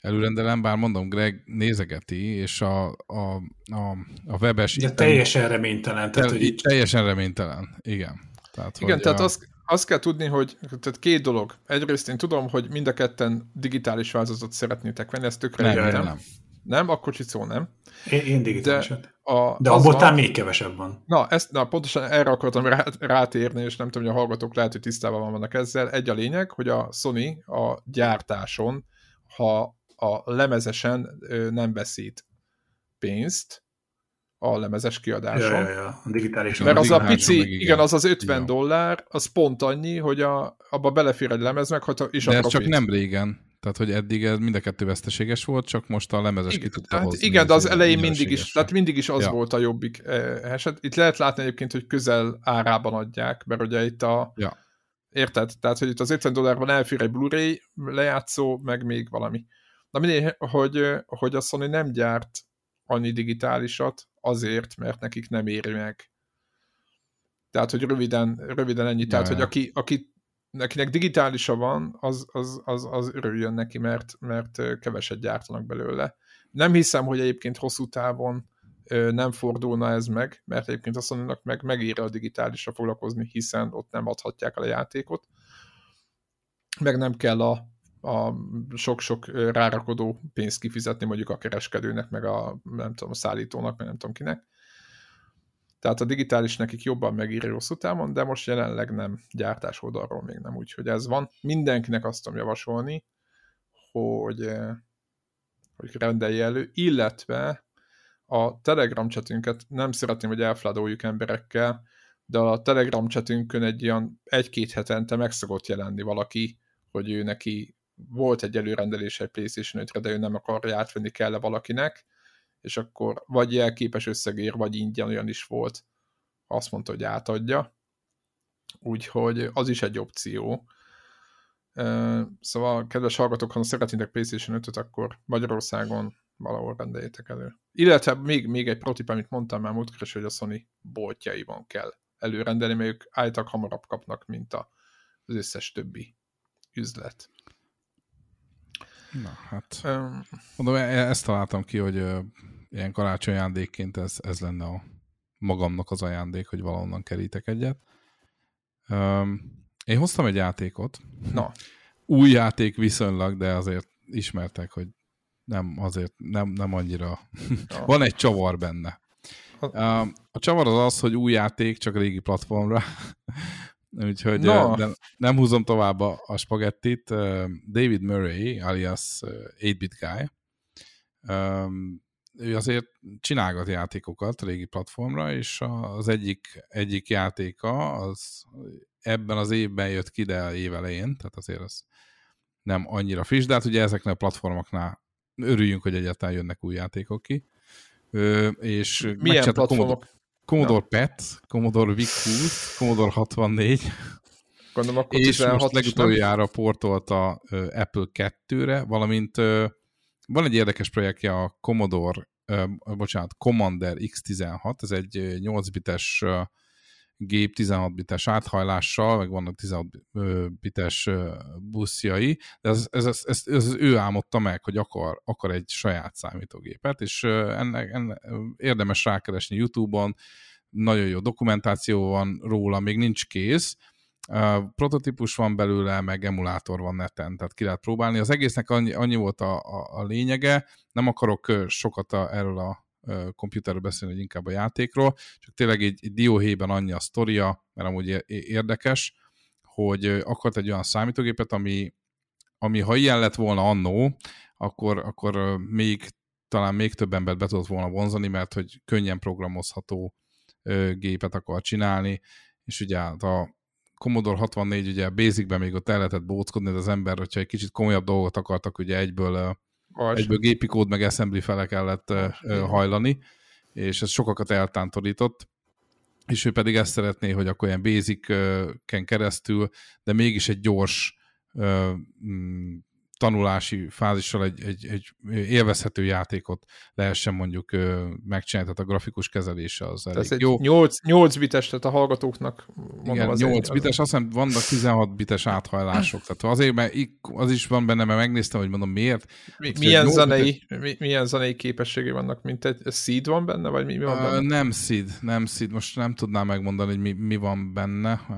előrendelem, bár mondom, Greg nézegeti, és a, a, a, a webes... De teljesen reménytelen. Tehát, hogy itt... Teljesen reménytelen, igen. Tehát, igen, hogy, tehát a... azt, azt kell tudni, hogy tehát két dolog. Egyrészt én tudom, hogy mind a ketten digitális változatot szeretnétek venni, ezt tökre nem, nem. nem. Nem? Akkor csicó nem. Én, én digitálisat. De, a, De abból még kevesebb van. Na, ezt, na, pontosan erre akartam rá, rátérni, és nem tudom, hogy a hallgatók lehet, hogy tisztában vannak ezzel. Egy a lényeg, hogy a Sony a gyártáson, ha a lemezesen nem veszít pénzt, a lemezes kiadáson. Ja, ja, ja. A digitális. Mert az a pici, igen. igen, az az 50 ja. dollár, az pont annyi, hogy a, abba belefér egy lemez meg, hogy is De a ez csak nem régen. Tehát, hogy eddig ez mind a kettő veszteséges volt, csak most a lemezes igen, ki tudta hát hozni. Igen, de az elején mindig is, tehát mindig is az ja. volt a jobbik eh, eset. Itt lehet látni egyébként, hogy közel árában adják, mert ugye itt a... Ja. Érted? Tehát, hogy itt az 50 dollárban elfér egy Blu-ray lejátszó, meg még valami. Na mindig, hogy, hogy a Sony nem gyárt annyi digitálisat azért, mert nekik nem éri meg. Tehát, hogy röviden, röviden ennyi. Ja, Tehát, ja. hogy aki, aki nekinek digitálisa van, az, az, az, az örüljön neki, mert, mert keveset gyártanak belőle. Nem hiszem, hogy egyébként hosszú távon nem fordulna ez meg, mert egyébként azt mondanak meg, megér a digitálisra foglalkozni, hiszen ott nem adhatják el a játékot, meg nem kell a, a sok-sok rárakodó pénzt kifizetni mondjuk a kereskedőnek, meg a, nem tudom, a szállítónak, meg nem tudom kinek. Tehát a digitális nekik jobban megírja hosszú távon, de most jelenleg nem gyártás oldalról még nem, úgyhogy ez van. Mindenkinek azt tudom javasolni, hogy, hogy rendelje elő, illetve a Telegram chatünket nem szeretném, hogy elfladoljuk emberekkel, de a Telegram chatünkön egy ilyen egy-két hetente meg szokott jelenni valaki, hogy ő neki volt egy előrendelése egy PlayStation 5-re, de ő nem akarja átvenni kell valakinek, és akkor vagy jelképes összegér, vagy ingyen olyan is volt, azt mondta, hogy átadja. Úgyhogy az is egy opció. Szóval, kedves hallgatók, ha szeretnétek PlayStation 5-öt, akkor Magyarországon valahol rendeljétek elő. Illetve még, még egy protip, amit mondtam már múltkor hogy a Sony boltjaiban kell előrendelni, mert ők állítak hamarabb kapnak, mint az összes többi üzlet. Na hát, um, mondom, e- ezt találtam ki, hogy ilyen karácsony ajándékként ez, ez lenne a magamnak az ajándék, hogy valahonnan kerítek egyet. Um, én hoztam egy játékot. Na. Új játék viszonylag, de azért ismertek, hogy nem azért, nem, nem annyira. Van egy csavar benne. A csavar az az, hogy új játék, csak régi platformra. Úgyhogy no. de nem húzom tovább a, a spagettit. David Murray, alias 8-bit guy, ő azért csinálgat játékokat régi platformra, és az egyik, egyik játéka az ebben az évben jött ki, de év elején, tehát azért az nem annyira friss, de hát ugye ezeknél a platformoknál örüljünk, hogy egyáltalán jönnek új játékok ki. Ö, és Milyen platformok? Commodore, no. PET, Commodore VIC-20, Commodore 64, Gondolom, akkor és most legutoljára portolta Apple 2-re, valamint van egy érdekes projektje a Commodore, bocsánat, Commander X16, ez egy 8 bites uh, gép 16 bites áthajlással, meg vannak 16 bites buszjai, de ez, ez, ez, ez, ez ő álmodta meg, hogy akar, akar egy saját számítógépet, és ennek, ennek érdemes rákeresni YouTube-on, nagyon jó dokumentáció van róla, még nincs kész, prototípus van belőle, meg emulátor van neten, tehát ki lehet próbálni. Az egésznek annyi, annyi volt a, a, a lényege, nem akarok sokat a, erről a komputerről beszélni, hogy inkább a játékról, csak tényleg egy, egy dióhéjben annyi a sztoria, mert amúgy érdekes, hogy akart egy olyan számítógépet, ami, ami ha ilyen lett volna annó, akkor, akkor még talán még több embert be tudott volna vonzani, mert hogy könnyen programozható gépet akar csinálni, és ugye hát a Commodore 64 ugye Basicben még ott el lehetett bóckodni, de az ember, hogyha egy kicsit komolyabb dolgot akartak, ugye egyből, Vas. egyből gépi kód meg assembly fele kellett hajlani, és ez sokakat eltántorított és ő pedig ezt szeretné, hogy akkor ilyen basic-ken keresztül, de mégis egy gyors mm, tanulási fázissal egy, egy, egy élvezhető játékot lehessen mondjuk megcsinálni, tehát a grafikus kezelése az elég Ez jó. 8, 8 bites, tehát a hallgatóknak mondom Igen, az 8 egy, bites, azt hiszem vannak 16 bites áthajlások, tehát azért, mert az is van benne, mert megnéztem, hogy mondom miért. Mi, milyen, zenei, bites... mi, milyen zenei képességei vannak, mint egy seed van benne, vagy mi, mi van benne? Uh, nem seed, nem seed, most nem tudnám megmondani, hogy mi, mi van benne, uh,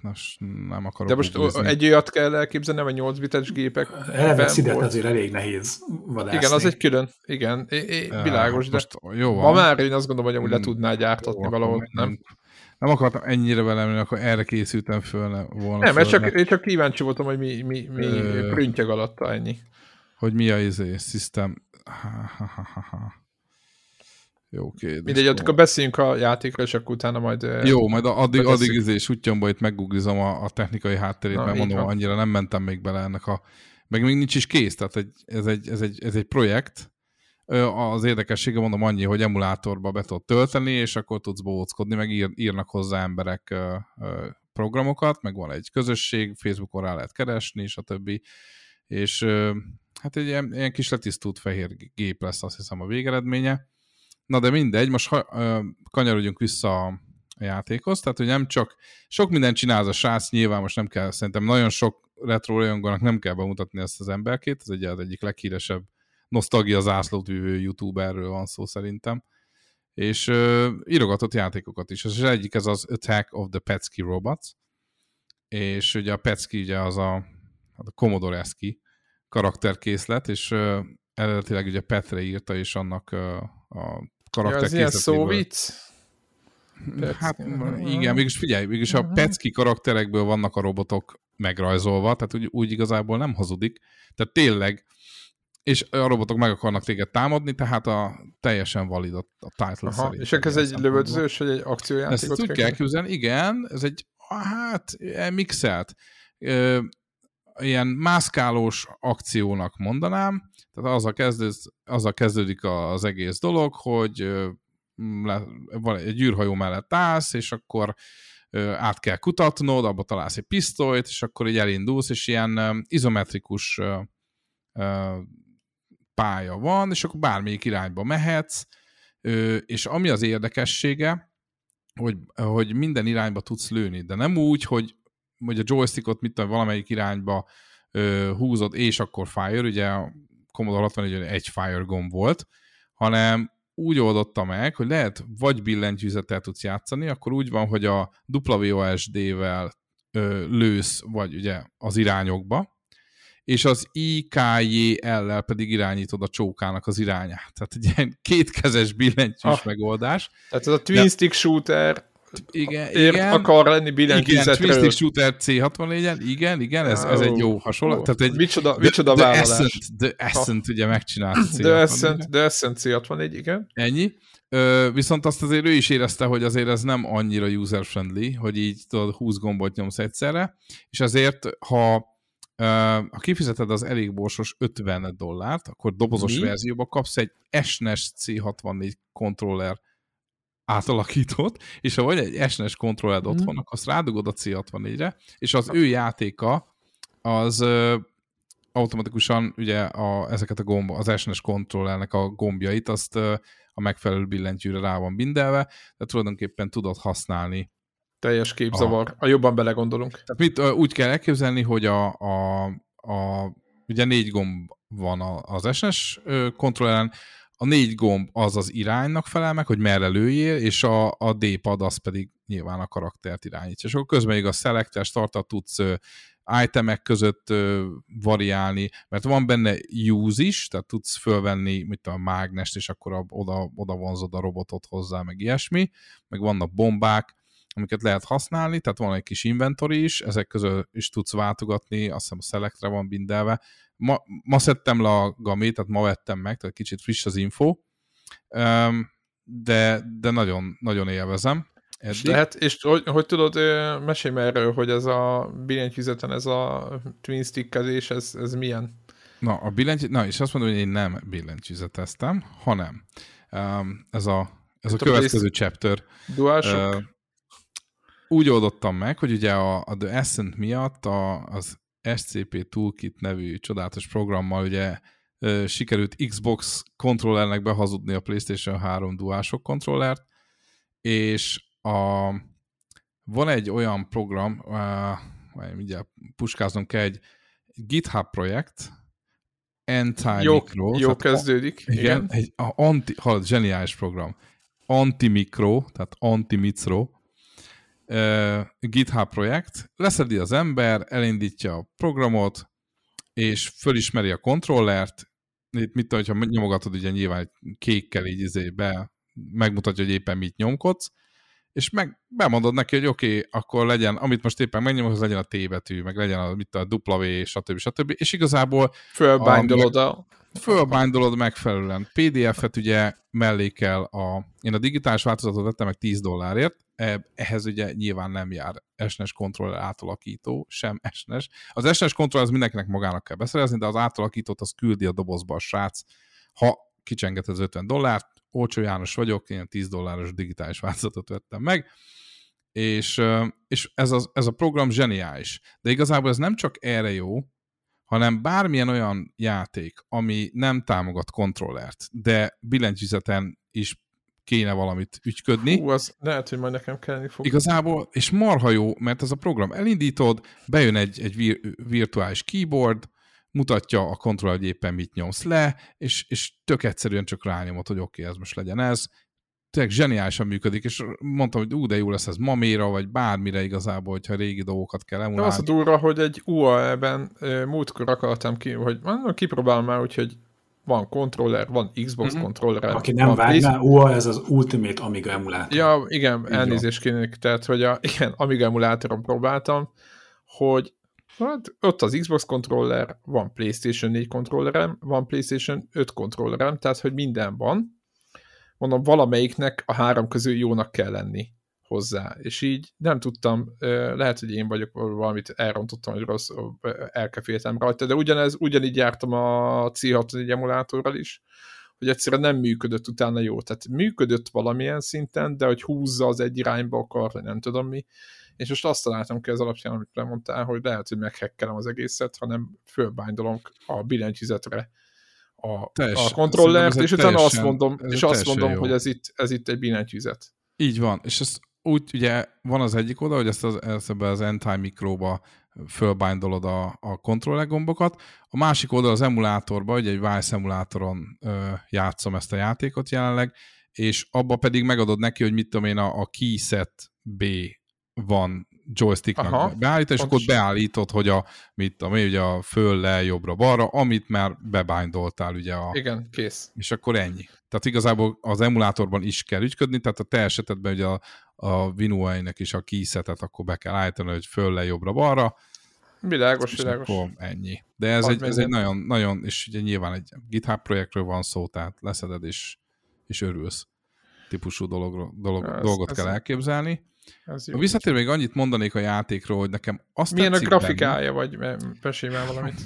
most nem akarok. De most egy olyat kell elképzelni, vagy 8 bites gépek eleve szidet azért elég nehéz vadászni. Igen, az egy külön, igen, é, é, világos, de most jó van. ma már én azt gondolom, hogy amúgy le tudná gyártatni jó, valahol, nem? Nem akartam ennyire velem, akkor erre készültem föl volna. Nem, mert csak, én csak kíváncsi voltam, hogy mi, mi, mi Ö... prüntjeg alatta ennyi. Hogy mi a izé, system. Ha, ha, ha, ha. Jó, kérdés. Mindegy, akkor beszéljünk a játékra, és akkor utána majd... Jó, majd addig, addig izé, és útjomba itt meggooglizom a, a technikai hátterét, Na, mert mondom, van. annyira nem mentem még bele ennek a meg még nincs is kész, tehát egy, ez, egy, ez, egy, ez egy projekt. Az érdekessége mondom annyi, hogy emulátorba be tudod tölteni, és akkor tudsz bóckodni, meg ír, írnak hozzá emberek programokat, meg van egy közösség, Facebookon rá lehet keresni, és a többi. És hát egy ilyen, ilyen kis letisztult fehér gép lesz, azt hiszem a végeredménye. Na de mindegy, most ha, kanyarodjunk vissza a játékhoz, tehát hogy nem csak sok mindent csinál a srác, nyilván most nem kell, szerintem nagyon sok retro rajongónak nem kell bemutatni ezt az emberkét, ez egy egyik leghíresebb nosztalgia zászlót vívő youtuberről van szó szerintem, és uh, írogatott játékokat is. Az egyik ez az Attack of the Petsky Robots, és ugye a Petsky ugye az a, a Commodore Eski karakterkészlet, és uh, eredetileg ugye Petre írta, és annak uh, a karakterkészletéből... Ja, az ilyen szó vicc? Hát igen, mégis figyelj, mégis a Petsky karakterekből vannak a robotok megrajzolva, tehát úgy, úgy igazából nem hazudik. Tehát tényleg, és a robotok meg akarnak téged támadni, tehát a teljesen valid a, a title Aha, szerint. És ez egy lövöldözős, vagy egy akciójáték? Ezt úgy kell küzdeni, igen, ez egy, hát, mixelt. Ö, ilyen mászkálós akciónak mondanám, tehát azzal, kezdőd, azzal kezdődik az egész dolog, hogy le, egy űrhajó mellett állsz, és akkor át kell kutatnod, abba találsz egy pisztolyt, és akkor így elindulsz, és ilyen izometrikus pálya van, és akkor bármelyik irányba mehetsz, és ami az érdekessége, hogy, hogy minden irányba tudsz lőni, de nem úgy, hogy, hogy a joystickot mit tudom, valamelyik irányba húzod, és akkor fire, ugye a Commodore 64 egy fire gomb volt, hanem úgy oldotta meg, hogy lehet vagy billentyűzettel tudsz játszani, akkor úgy van, hogy a WASD-vel lősz, vagy ugye az irányokba, és az IKJL-lel pedig irányítod a csókának az irányát. Tehát egy ilyen kétkezes billentyűs ah, megoldás. Tehát ez a twin stick shooter igen, Ért igen. akar lenni billentyűzetről. Igen, Twin Shooter C64-en, igen, igen, ez, ez egy jó hasonló. Oh. Tehát egy, micsoda, micsoda the, vállalás. The Ascent, the Ascent ugye megcsinált a The Ascent, the Ascent C64, igen. Ennyi. Ö, viszont azt azért ő is érezte, hogy azért ez nem annyira user-friendly, hogy így tudod 20 gombot nyomsz egyszerre, és azért, ha ha kifizeted az elég borsos 50 dollárt, akkor dobozos Mi? verzióba kapsz egy SNES C64 kontroller átalakított, és ha vagy egy SNES kontrolled mm. otthon, azt rádugod a C64-re, és az ő játéka az ö, automatikusan ugye a, ezeket a gomb, az SNES kontrollernek a gombjait, azt ö, a megfelelő billentyűre rá van bindelve, de tulajdonképpen tudod használni. Teljes képzavar, a, a jobban belegondolunk. Tehát mit, úgy kell elképzelni, hogy a, a, a ugye négy gomb van az SNES kontrolleren, a négy gomb az az iránynak felel meg, hogy merre lőjél, és a, a D-pad az pedig nyilván a karaktert irányítja. És akkor közben még a selector startat tudsz itemek között variálni, mert van benne use is, tehát tudsz fölvenni mit a mágnest, és akkor oda, oda vonzod a robotot hozzá, meg ilyesmi, meg vannak bombák, amiket lehet használni, tehát van egy kis inventory is, ezek közül is tudsz váltogatni, azt hiszem a selectre van bindelve, ma, ma szedtem le a gamét, tehát ma vettem meg, tehát kicsit friss az info, de, de nagyon, nagyon élvezem. Eddig. És lehet, és hogy, hogy tudod, mesélj erről, hogy ez a billentyűzeten, ez a twin stickezés, ez, ez milyen? Na, a billentyű, na, és azt mondom, hogy én nem billentyűzeteztem, hanem um, ez a, ez a következő chapter. Uh, úgy oldottam meg, hogy ugye a, a The Ascent miatt a, az SCP Toolkit nevű csodálatos programmal ugye sikerült Xbox kontrollernek behazudni a PlayStation 3 DualShock kontrollert, és a, van egy olyan program, uh, mindjárt puskáznom kell, egy GitHub projekt, Anti-Micro. Jó, jó kezdődik. A, igen. Egy a anti, hallod, zseniális program. Anti-Micro, tehát Anti-Micro, uh, GitHub projekt. Leszedi az ember, elindítja a programot, és fölismeri a kontrollert, itt mit tudom, hogyha nyomogatod, ugye nyilván kékkel így izé be, megmutatja, hogy éppen mit nyomkodsz, és meg bemondod neki, hogy oké, okay, akkor legyen, amit most éppen megnyomod, az legyen a T betű, meg legyen a, mit a W, stb. stb. És igazából... Fölbindolod a... Fölbindolod megfelelően. PDF-et ugye mellékel a... Én a digitális változatot vettem meg 10 dollárért, ehhez ugye nyilván nem jár SNES kontroller átalakító, sem SNES. Az SNES kontroller az mindenkinek magának kell beszerezni, de az átalakítót az küldi a dobozba a srác, ha kicsenget az 50 dollárt, olcsó János vagyok, ilyen 10 dolláros digitális változatot vettem meg, és, és ez, a, ez a program zseniális. De igazából ez nem csak erre jó, hanem bármilyen olyan játék, ami nem támogat kontrollert, de billentyűzeten is kéne valamit ügyködni. Hú, az lehet, hogy majd nekem kelleni fog. Igazából, és marha jó, mert ez a program elindítod, bejön egy, egy vir, virtuális keyboard, mutatja a kontroll, hogy éppen mit nyomsz le, és, és tök egyszerűen csak rányomod, hogy oké, okay, ez most legyen ez. Tényleg zseniálisan működik, és mondtam, hogy ú, de jó lesz ez maméra, vagy bármire igazából, hogyha régi dolgokat kell emulálni. Az a durva, hogy egy UAE-ben múltkor akartam ki, hogy mondom, kipróbálom már, úgyhogy van kontroller, van Xbox mm-hmm. kontroller. Aki nem vágná, UA ez az Ultimate Amiga emulátor. Ja, igen, elnézést kéne, tehát, hogy a, igen, Amiga emulátoron próbáltam, hogy Hát ott az Xbox controller, van PlayStation 4 kontrollerem, van PlayStation 5 kontrollerem, tehát hogy minden van. Mondom, valamelyiknek a három közül jónak kell lenni hozzá. És így nem tudtam, lehet, hogy én vagyok valamit elrontottam, hogy rossz, elkeféltem rajta, de ugyanez, ugyanígy jártam a C64 emulátorral is, hogy egyszerűen nem működött utána jó. Tehát működött valamilyen szinten, de hogy húzza az egy irányba akar, vagy nem tudom mi, és most azt találtam ki az alapján, amit lemondtál, hogy lehet, hogy meghekkelem az egészet, hanem fölbándolom a billentyűzetre a, Teljes, a kontrollert, és utána azt mondom, és azt mondom jó. hogy ez itt, ez itt egy billentyűzet. Így van, és ez úgy ugye van az egyik oda, hogy ezt az, ezt az anti-mikróba fölbándolod a, a kontroller gombokat. A másik oldal az emulátorba, ugye egy Vice emulátoron ö, játszom ezt a játékot jelenleg, és abba pedig megadod neki, hogy mit tudom én, a, a keyset B van joysticknak Aha, és akkor beállítod, hogy a, mit tudom ugye a föl, le, jobbra, balra, amit már bebindoltál, ugye a... Igen, kész. És akkor ennyi. Tehát igazából az emulátorban is kell ügyködni, tehát a te esetedben ugye a, a Winue-nek is a keysetet akkor be kell állítani, hogy föl, le, jobbra, balra. Világos, világos. Akkor ennyi. De ez, egy, ez egy nagyon, nagyon, és ugye nyilván egy GitHub projektről van szó, tehát leszeded és, és örülsz típusú dolog, dolog, ez, dolgot ez kell elképzelni. Ez jó. Visszatér még annyit mondanék a játékról, hogy nekem azt Milyen a grafikája, benne, vagy mesélj már valamit.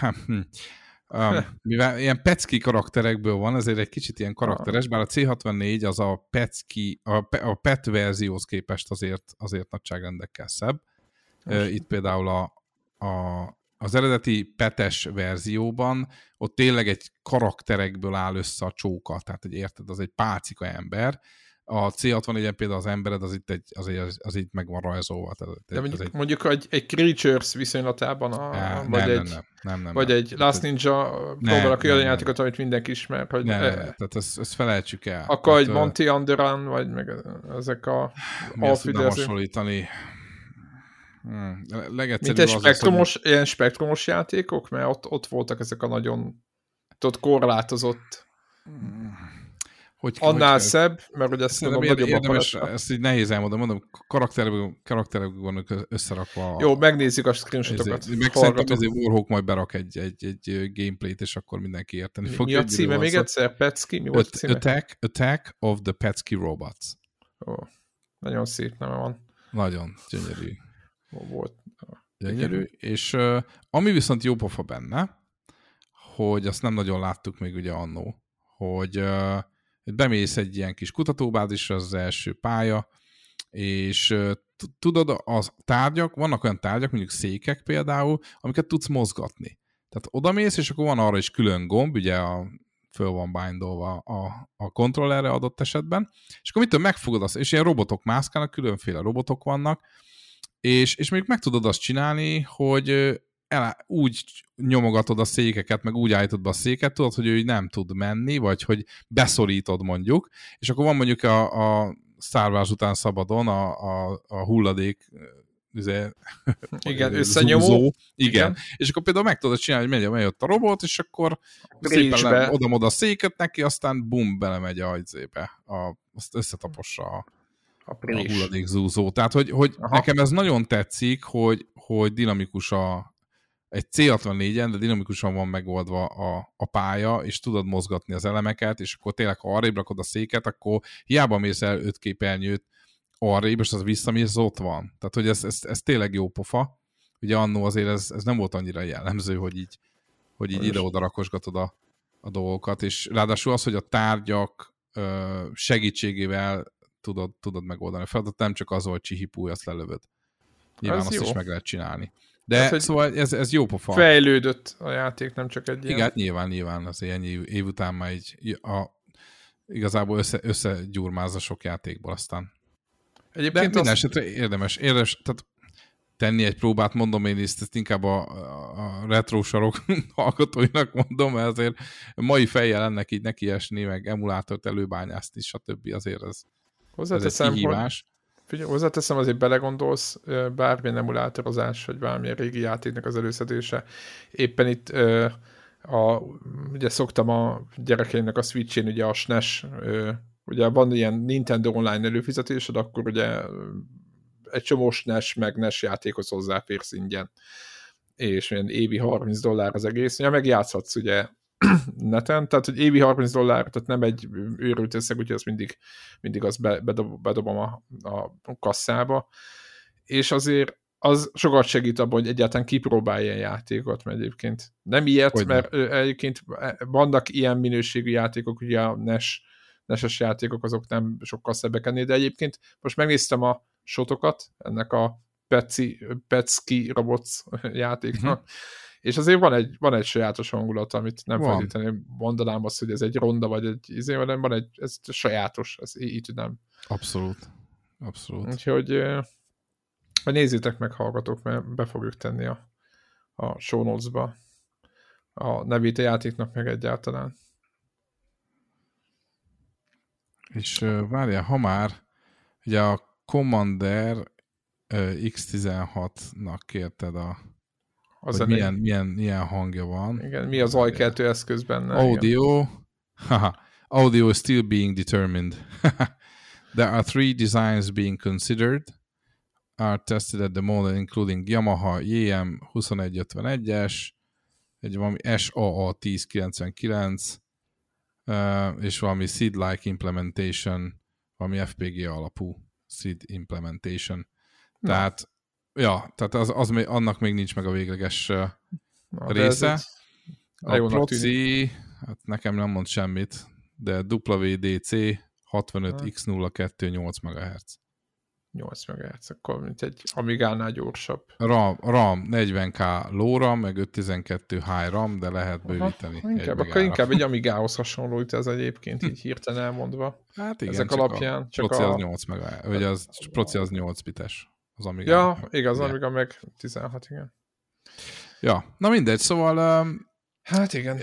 Um, mivel ilyen pecki karakterekből van, ezért egy kicsit ilyen karakteres, bár a C64 az a pecki, a, a PET verzióhoz képest azért, azért nagyságrendekkel szebb. Most. Itt például a, a, az eredeti petes verzióban ott tényleg egy karakterekből áll össze a csóka, tehát hogy érted, az egy pálcika ember, a C64-en például az embered az itt egy, az, az, az itt meg van rajzolva. Tehát De mondjuk, egy... mondjuk egy, egy Creatures viszonylatában, a, ne, vagy, nem, egy, nem, nem, nem, vagy nem, egy Last Ninja próbálok olyan játékot, amit mindenki ismer. Hogy ne, e, tehát ezt, ezt felejtsük el. Akkor egy Monty Underrun, vagy meg ezek a Mi ezt tudnám hasonlítani? Hmm. Mint egy spektrumos, az, hogy... ilyen spektrumos játékok, mert ott, ott voltak ezek a nagyon ott korlátozott hmm hogy, Annál hogy, szebb, mert hogy ezt nagyobb érdemes, a ezt így nehéz elmondani, mondom, karakterekből, karakterekből vannak összerakva. Jó, megnézzük a screenshotokat. Meg szerintem ezért Warhawk majd berak egy, egy, egy gameplayt, és akkor mindenki érteni fog. Mi a címe még egyszer? Petski? Mi volt a címe? Attack, Attack of the Petski Robots. Oh. nagyon szép neve van. Nagyon gyönyörű. Volt. Gyönyörű, és uh, ami viszont jó pofa benne, hogy azt nem nagyon láttuk még ugye annó, hogy uh, bemész egy ilyen kis kutatóbázisra, az, első pálya, és tudod, az tárgyak, vannak olyan tárgyak, mondjuk székek például, amiket tudsz mozgatni. Tehát odamész, és akkor van arra is külön gomb, ugye a, föl van bindolva a, a kontrollerre adott esetben, és akkor mitől megfogod azt, és ilyen robotok mászkálnak, különféle robotok vannak, és, és még meg tudod azt csinálni, hogy el, úgy nyomogatod a székeket, meg úgy állítod be a széket, tudod, hogy ő nem tud menni, vagy hogy beszorítod mondjuk, és akkor van mondjuk a, a szárvás után szabadon a, a, a hulladék üze, igen, összenyomó. Igen. igen. És akkor például meg tudod csinálni, hogy megy, megy a robot, és akkor szépen oda a széket neki, aztán bum, belemegy a hajzébe. A, azt összetapossa a, a, a hulladék zúzó. Tehát, hogy, hogy nekem ez nagyon tetszik, hogy, hogy dinamikus a, egy C64-en, de dinamikusan van megoldva a, a pálya, és tudod mozgatni az elemeket, és akkor tényleg, ha arrébb rakod a széket, akkor hiába mész el öt képernyőt arrébb, és az visszamész, ott van. Tehát, hogy ez, ez, ez tényleg jó pofa. Ugye annó azért ez, ez nem volt annyira jellemző, hogy így, hogy így ide-oda rakosgatod a, a dolgokat, és ráadásul az, hogy a tárgyak ö, segítségével tudod, tudod megoldani a feladat, nem csak az, hogy csihipúj, azt lelövöd. Nyilván az azt jó. is meg lehet csinálni. De hát, szóval ez, ez jó pofa. Fejlődött a játék, nem csak egy ilyen. Igen, nyilván, nyilván az ennyi év után már így a, igazából össze, összegyurmáz a sok játékból aztán. Egyébként De minden azt... esetre érdemes, érdemes, tehát tenni egy próbát, mondom én ezt, ezt inkább a, a retro sarok hallgatóinak mondom, mert azért mai fejjel ennek így nekiesni, meg emulátort előbányászni, stb. azért ez, ez egy kihívás. Figyelj, hozzáteszem, azért belegondolsz, bármilyen emulátorozás, vagy bármilyen régi játéknak az előszedése. Éppen itt a, ugye szoktam a gyerekeimnek a Switch-én ugye a SNES, ugye van ilyen Nintendo online előfizetésed, akkor ugye egy csomó SNES meg NES játékhoz hozzáférsz ingyen és olyan évi 30 dollár az egész, ja, meg játszhatsz ugye neten, tehát hogy évi 30 dollár, tehát nem egy őrült összeg, úgyhogy azt mindig, mindig azt bedob, bedobom a, a kasszába, és azért az sokat segít abban, hogy egyáltalán kipróbálja ilyen játékot, mert egyébként nem ilyet, hogy mert nem. egyébként vannak ilyen minőségű játékok, ugye a NES, NES-es játékok, azok nem sokkal szebbek ennél, de egyébként most megnéztem a sotokat ennek a Petsy, Petsky Robots játéknak, uh-huh és azért van egy, van egy sajátos hangulat, amit nem feltétlenül mondanám azt, hogy ez egy ronda, vagy egy izé, hanem van egy, ez sajátos, ez így, tudnám. Abszolút. Abszolút. Úgyhogy vagy nézzétek meg, hallgatók, mert be fogjuk tenni a, a show notes-ba a nevét a játéknak meg egyáltalán. És várjál, ha már ugye a Commander uh, X16-nak kérted a az hogy milyen, milyen, milyen hangja van. Igen, mi az ajkeltő eszköz benne. Audio. Haha. Audio is still being determined. There are three designs being considered. Are tested at the moment, including Yamaha YM 2151-es, egy valami SAA 1099, uh, és valami SID-like implementation, valami FPG alapú SID implementation. Tehát Ja, tehát az, az még, annak még nincs meg a végleges Na, része. A proci, hát nekem nem mond semmit, de WDC 65X02 8 MHz. 8 MHz, akkor mint egy Amigánál gyorsabb. RAM, RAM 40K low RAM, meg 512 high RAM, de lehet bővíteni. Aha, inkább, akkor inkább egy Amigához hasonló itt ez egyébként, így hirtelen elmondva. Hát igen, Ezek csak alapján. A csak proci a... az 8 MHz, vagy az proci az 8 bites az Amiga. Ja, igaz, az Amiga meg 16, igen. Ja, na mindegy, szóval um, hát igen.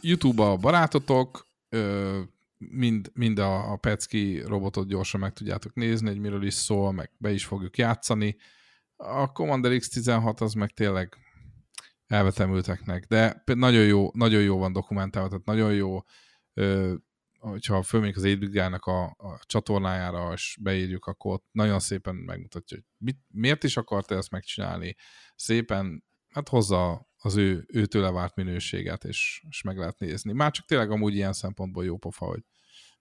YouTube a barátotok, ö, mind, mind a, a Pecki robotot gyorsan meg tudjátok nézni, hogy miről is szól, meg be is fogjuk játszani. A Commander X16 az meg tényleg elvetemülteknek, de nagyon jó, nagyon jó van dokumentálva, tehát nagyon jó ö, hogyha fölmegyünk az 8 a, a csatornájára, és beírjuk, akkor ott nagyon szépen megmutatja, hogy mit, miért is akarta ezt megcsinálni. Szépen, hát hozza az ő, őtőle várt minőséget, és, és meg lehet nézni. Már csak tényleg amúgy ilyen szempontból jó pofa, hogy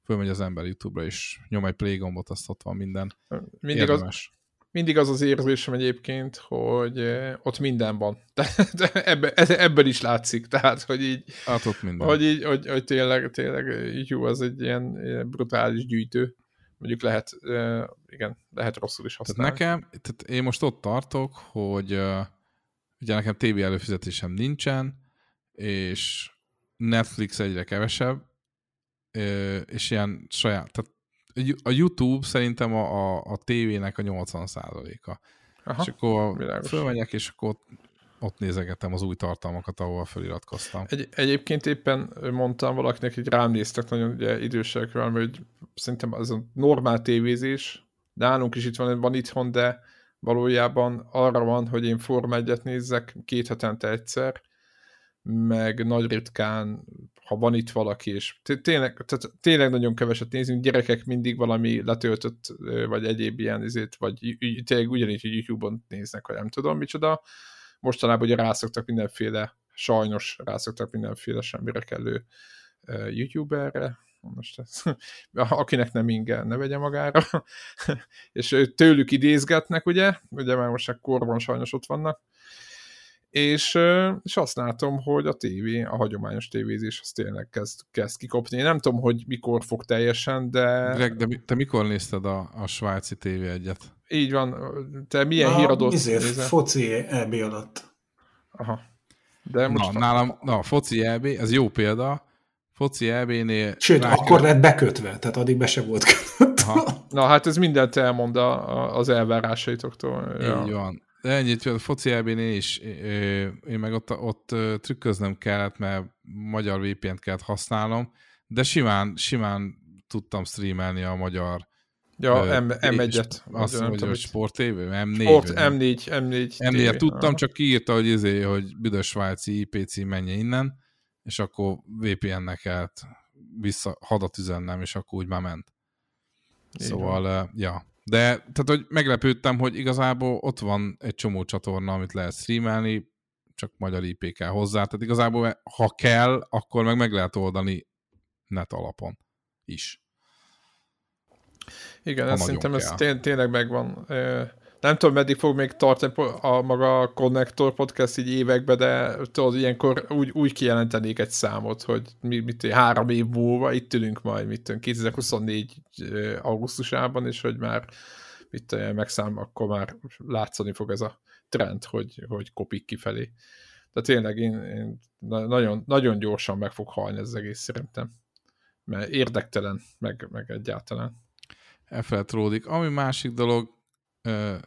fölmegy az ember YouTube-ra, és nyom egy play gombot, azt ott van minden. Mindig az, mindig az az érzésem egyébként, hogy ott minden van. De, de ebbe, ebből is látszik, tehát, hogy így, hát ott minden. Hogy, így, hogy, hogy tényleg, tényleg YouTube az egy ilyen brutális gyűjtő. Mondjuk lehet, igen, lehet rosszul is használni. Tehát nekem, tehát én most ott tartok, hogy ugye nekem TV előfizetésem nincsen, és Netflix egyre kevesebb, és ilyen saját, tehát a YouTube szerintem a, a, a tévének a 80%-a. Aha, és akkor világos. fölmegyek, és akkor ott, ott nézegetem az új tartalmakat, ahol feliratkoztam. Egy, egyébként éppen mondtam valakinek, hogy rám néztek nagyon ugye, idősek velem, hogy szerintem az a normál tévézés, nálunk is itt van, van itthon, de valójában arra van, hogy én Forma 1 nézzek két hetente egyszer, meg nagy ritkán, ha van itt valaki, és tényleg, tehát tényleg nagyon keveset nézünk, gyerekek mindig valami letöltött, vagy egyéb ilyen izét, vagy tényleg ugyanígy, hogy YouTube-on néznek, vagy nem tudom micsoda. Mostanában ugye rászoktak mindenféle, sajnos rászoktak mindenféle semmire kellő YouTuberre, most ez, akinek nem inge, ne vegye magára, és tőlük idézgetnek, ugye, ugye már most a korban sajnos ott vannak, és, és azt látom, hogy a tévé, a hagyományos tévézés az tényleg kezd, kezd kikopni. Én nem tudom, hogy mikor fog teljesen, de... Greg, de te mikor nézted a, a svájci tévé egyet? Így van. Te milyen híradót nézel? foci EB alatt. Aha. De most na, nálam, na, foci EB, ez jó példa. Foci EB-nél... Sőt, rákör... akkor lett bekötve, tehát addig be se volt kötve. Na hát ez mindent elmond a, az elvárásaitoktól. Így ja. van. De ennyit, a foci elbén is, én meg ott, ott trükköznem kellett, mert magyar VPN-t kellett használnom, de simán, simán tudtam streamelni a magyar Ja, M, M1-et. Azt mondja, hogy Sport TV? M4? Sport, M4, M4. M4 tudtam, csak kiírta, hogy, izé, hogy büdös svájci IP cím menje innen, és akkor VPN-nek kellett vissza hadat üzennem, és akkor úgy már ment. Szóval, ja. De, tehát, hogy meglepődtem, hogy igazából ott van egy csomó csatorna, amit lehet streamelni, csak magyar IP kell hozzá. Tehát igazából, ha kell, akkor meg meg lehet oldani net alapon is. Igen, ez szerintem kell. ez té tényleg megvan. Nem tudom, meddig fog még tartani a maga Connector podcast így évekbe, de tudod, ilyenkor úgy, úgy kijelentenék egy számot, hogy mi, mit, három év múlva itt ülünk majd, mit tudom, 2024 augusztusában, és hogy már mit megszám, akkor már látszani fog ez a trend, hogy, hogy kopik kifelé. De tényleg én, én nagyon, nagyon gyorsan meg fog halni ez egész szerintem. Mert érdektelen, meg, meg egyáltalán. Elfelejtródik. Ami másik dolog,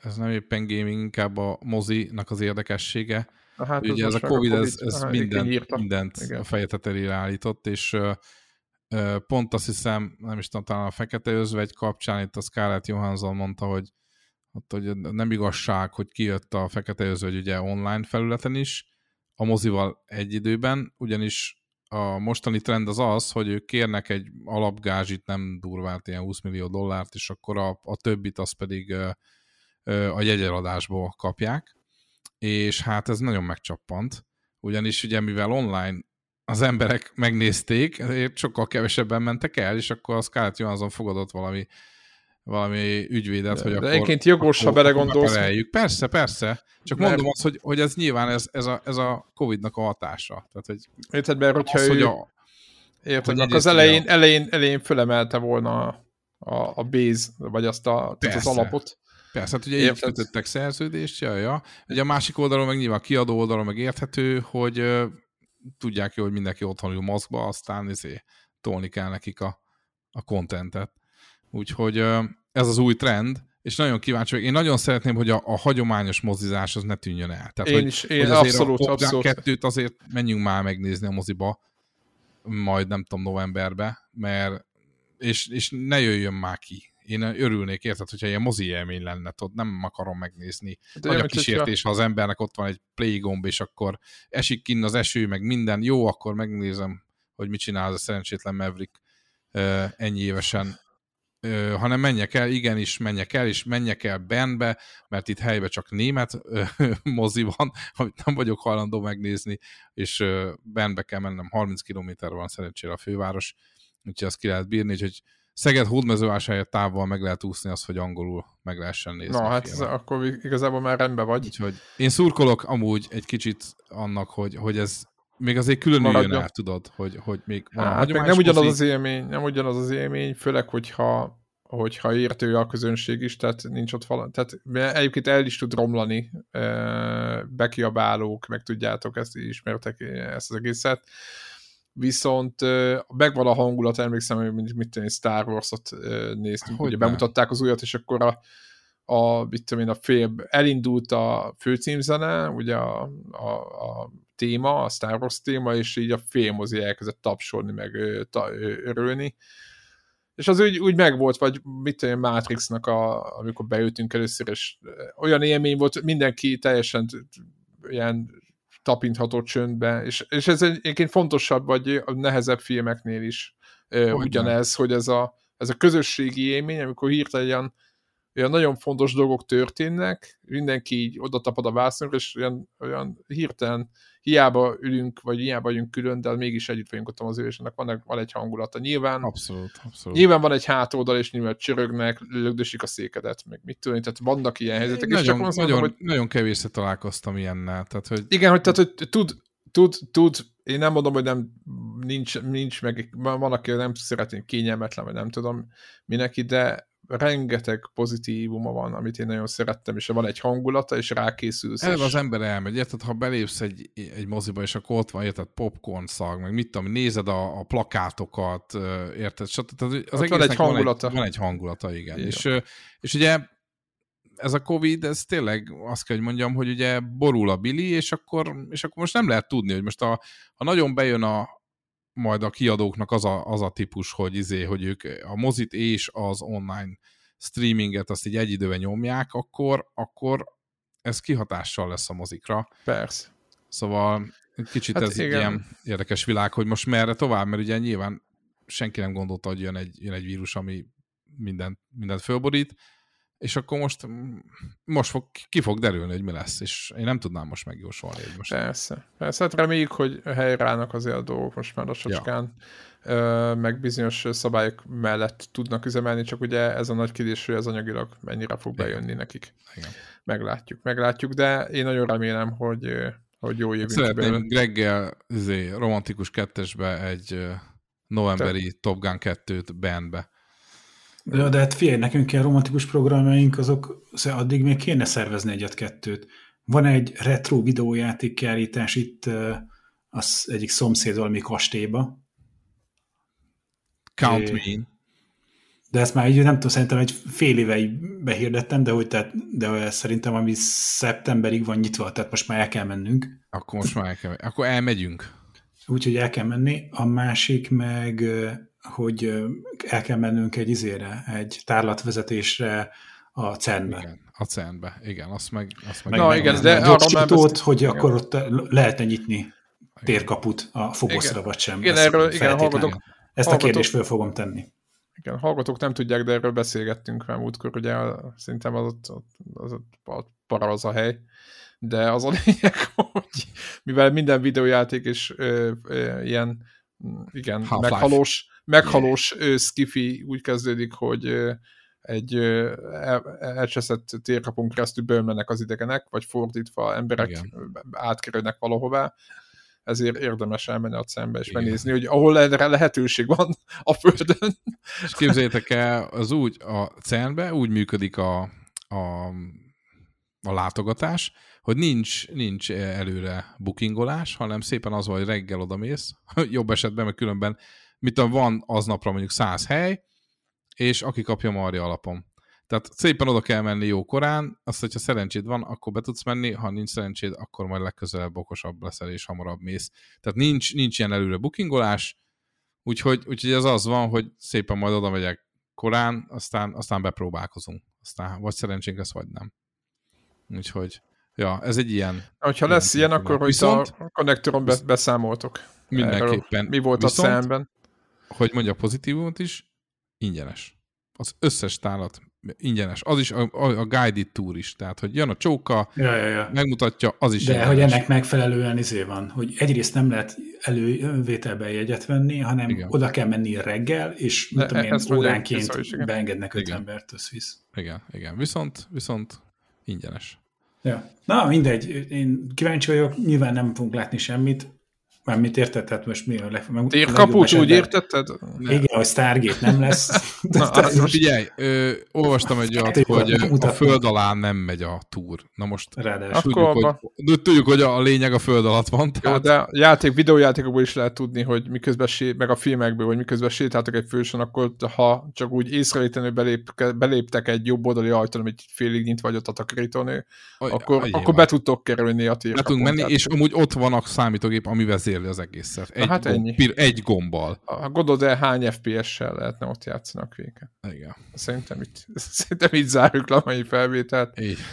ez nem éppen gaming, inkább a mozinak az érdekessége. Hát Ugye ez a COVID, a COVID, ez, ez Aha, mindent, mindent a feje tetejére állított, és pont azt hiszem, nem is tudom, talán a Fekete Özvegy kapcsán itt a Scarlett Johansson mondta, hogy, hogy nem igazság, hogy kijött a Fekete Özvegy ugye online felületen is, a mozival egy időben, ugyanis a mostani trend az az, hogy ők kérnek egy alapgázsit, nem durvált ilyen 20 millió dollárt, és akkor a, a többit az pedig a jegyeladásból kapják, és hát ez nagyon megcsappant, ugyanis ugye mivel online az emberek megnézték, sokkal kevesebben mentek el, és akkor a Scarlett Johansson fogadott valami valami ügyvédet, de, hogy de akkor... egyébként jogos, ha belegondolsz. Persze, persze. Csak mert... mondom azt, hogy, hogy ez nyilván ez, ez, a, ez a Covid-nak a hatása. Tehát, hogy Érted, mert hogyha az, ő... Hogy a, Érted, hogy az elején, a... elején, elején fölemelte volna a, a, a base, vagy azt a, az alapot. Persze, hát ugye így kötöttek szerződést, ja, ja. Ugye a másik oldalon, meg nyilván a kiadó oldalon meg érthető, hogy tudják jó, hogy mindenki otthon ül maszkba, aztán izé, tolni kell nekik a, a contentet. Úgyhogy ez az új trend, és nagyon kíváncsi vagyok. Én nagyon szeretném, hogy a, a hagyományos mozizás az ne tűnjön el. Tehát, én hogy, is, én hogy azért abszolút, a abszolút. kettőt azért menjünk már megnézni a moziba, majd nem tudom novemberbe, mert és, és ne jöjjön már ki én örülnék, érted, hogyha ilyen mozi élmény lenne, tudod, nem akarom megnézni. De Nagy a kísértés, ha az embernek ott van egy play gomb, és akkor esik kinn az eső, meg minden, jó, akkor megnézem, hogy mit csinál az a szerencsétlen Maverick ennyi évesen. hanem menjek el, igenis menjek el, és menjek el Benbe, mert itt helyben csak német mozi van, amit nem vagyok hajlandó megnézni, és Benbe kell mennem, 30 km van szerencsére a főváros, úgyhogy azt ki lehet bírni, úgyhogy Szeged hódmezővásárhely távol meg lehet úszni az, hogy angolul meg lehessen nézni. Na, hát ez, akkor igazából már rendben vagy. Úgyhogy én szurkolok amúgy egy kicsit annak, hogy, hogy ez még azért külön jön el, tudod, hogy, hogy még van hát, meg nem ugyanaz az élmény, nem ugyanaz az élmény, főleg, hogyha hogyha értő a közönség is, tehát nincs ott valami, tehát egyébként el is tud romlani bekiabálók, meg tudjátok, ezt ismertek ezt az egészet, viszont megvan a hangulat, emlékszem, hogy mit, mit tudom, Star Wars-ot néztünk, hogy ugye ne? bemutatták az újat, és akkor a, a, mit tudom én, a fél, elindult a főcímzene, ugye a, a, a téma, a Star Wars téma, és így a félmozi elkezdett tapsolni, meg ta, örülni, és az úgy, úgy megvolt, vagy mit tudom, Matrixnak, a, amikor beültünk először, és olyan élmény volt, mindenki teljesen ilyen tapintható csöndbe, és, és ez egyébként fontosabb, vagy a nehezebb filmeknél is hogy ugyanez, hogy ez a, ez a közösségi élmény, amikor hirtelen olyan nagyon fontos dolgok történnek, mindenki így oda tapad a vászonra, és olyan, olyan hirtelen hiába ülünk, vagy hiába vagyunk külön, de mégis együtt vagyunk ott az ülésenek, van, van egy hangulata. Nyilván, abszolút, abszolút. nyilván van egy hátoldal, és nyilván csörögnek, lögdösik a székedet, meg mit tudom, tehát vannak ilyen helyzetek. Nagyon, és csak nagyon, mondom, hogy... nagyon kevésszer találkoztam ilyennel. Tehát, hogy... Igen, hogy, tehát, hogy tud, tud, tud, én nem mondom, hogy nem nincs, nincs meg, van, aki nem szeretné kényelmetlen, vagy nem tudom mindenki, de rengeteg pozitívuma van, amit én nagyon szerettem, és van egy hangulata, és rákészülsz. Eleve az ember elmegy, érted, ha belépsz egy, egy moziba, és akkor ott van, érted, popcorn szag, meg mit tudom, nézed a, a plakátokat, érted, tehát az van egy hangulata. Van egy, van egy hangulata, igen. És, és ugye ez a Covid, ez tényleg azt kell, hogy mondjam, hogy ugye borul a bili, és akkor, és akkor most nem lehet tudni, hogy most a, ha nagyon bejön a, majd a kiadóknak az a, az a típus, hogy izé, hogy ők a mozit és az online streaminget azt így egy időben nyomják, akkor, akkor ez kihatással lesz a mozikra. Persze. Szóval kicsit hát ez igen. ilyen érdekes világ, hogy most merre tovább, mert ugye nyilván senki nem gondolta, hogy jön egy, jön egy vírus, ami mindent, mindent fölborít, és akkor most, most fog, ki fog derülni, hogy mi lesz, és én nem tudnám most megjósolni. Hogy most persze, persze, hát reméljük, hogy helyreállnak azért a dolgok most már lassacskán, ja. meg bizonyos szabályok mellett tudnak üzemelni, csak ugye ez a nagy kérdés, hogy az anyagilag mennyire fog Igen. bejönni nekik. Igen. Meglátjuk, meglátjuk, de én nagyon remélem, hogy, hogy jó jövünk Szeretném Greggel izé, romantikus kettesbe egy novemberi Te... Top Gun 2-t bandbe Ja, de hát figyelj, nekünk ilyen romantikus programjaink, azok szóval addig még kéne szervezni egyet-kettőt. Van egy retro videójáték kiállítás itt az egyik szomszéd valami kastélyba. Count é, me in. De ezt már így nem tudom, szerintem egy fél éve behirdettem, de, hogy tehát, de szerintem ami szeptemberig van nyitva, tehát most már el kell mennünk. Akkor most már el kell, akkor elmegyünk. Úgyhogy el kell menni. A másik meg hogy el kell mennünk egy izére, egy tárlatvezetésre a CERN-be. Igen, a CERN-be, igen, azt meg... Azt meg Na meg igen, de arra már beszélt, hogy igen. akkor ott lehetne nyitni térkaput a Fogoszra, vagy sem. Igen, erről, igen, hallgatok. Ezt a kérdést föl fogom tenni. Igen, hallgatók nem tudják, de erről beszélgettünk már múltkor, ugye szerintem az ott, az ott para az a hely, de az a lényeg, hogy mivel minden videójáték is ö, ö, ilyen igen, meghalós, meghalós skifi úgy kezdődik, hogy egy elcseszett térkapon keresztül bőmlenek az idegenek, vagy fordítva emberek Igen. átkerülnek valahová, ezért érdemes elmenni a szembe és Igen. megnézni, hogy ahol erre lehetőség van a Földön. És képzeljétek el, az úgy a cern úgy működik a, a, a látogatás, hogy nincs, nincs előre bookingolás, hanem szépen az hogy reggel odamész, jobb esetben, mert különben mit tudom, van aznapra mondjuk száz hely, és aki kapja marja alapon. Tehát szépen oda kell menni jó korán, azt, hogyha szerencséd van, akkor be tudsz menni, ha nincs szerencséd, akkor majd legközelebb okosabb leszel, és hamarabb mész. Tehát nincs, nincs ilyen előre bookingolás, úgyhogy, úgyhogy ez az van, hogy szépen majd oda megyek korán, aztán, aztán bepróbálkozunk. Aztán vagy szerencsénk lesz, vagy nem. Úgyhogy, ja, ez egy ilyen... Ha ilyen lesz ilyen, akkor Viszont, a konnektoron beszámoltok. Mindenképpen. Erről, mi volt Viszont, a szemben? Hogy mondja pozitívumot is, ingyenes. Az összes tálat ingyenes. Az is a, a, a guided tour is, tehát hogy jön a csóka, ja, ja, ja. megmutatja, az is De ingyenes. hogy ennek megfelelően izé van, hogy egyrészt nem lehet elővételbe jegyet venni, hanem Igen. oda kell menni reggel, és De, tudom én, óránként mondja, beengednek öt embert, összvisz. Igen, igen. Viszont, viszont ingyenes. Ja. Na, mindegy. Én kíváncsi vagyok, nyilván nem fogunk látni semmit, Mármit érted? Tehát most mi a legfőbb? Térkaput úgy értetted? Igen, hogy Stargate nem lesz. Na, hát most figyelj, ö, olvastam egy olyat, hogy a föld alá nem megy a túr. Na most Ráadásul. Tudjuk, hogy, tudjuk, hogy a lényeg a föld alatt van. Tehát... Jó, de játék, videójátékokból is lehet tudni, hogy miközben sé, meg a filmekből, hogy miközben sétáltak egy főson, akkor ha csak úgy észrevétlenül belép, beléptek egy jobb oldali ajtón, amit félig nyitva vagy ott a takarítónő, akkor, akkor be tudtok kerülni a térkapun. Be tudunk menni, és amúgy ott van a számítógép, ami vezér vezérli az egészet. Egy, hát ennyi. Gomb, egy gombbal. A gondolod el, hány FPS-sel lehetne ott játszani a kvéket? Igen. Szerintem itt, szerintem itt zárjuk le a mai felvételt. Így.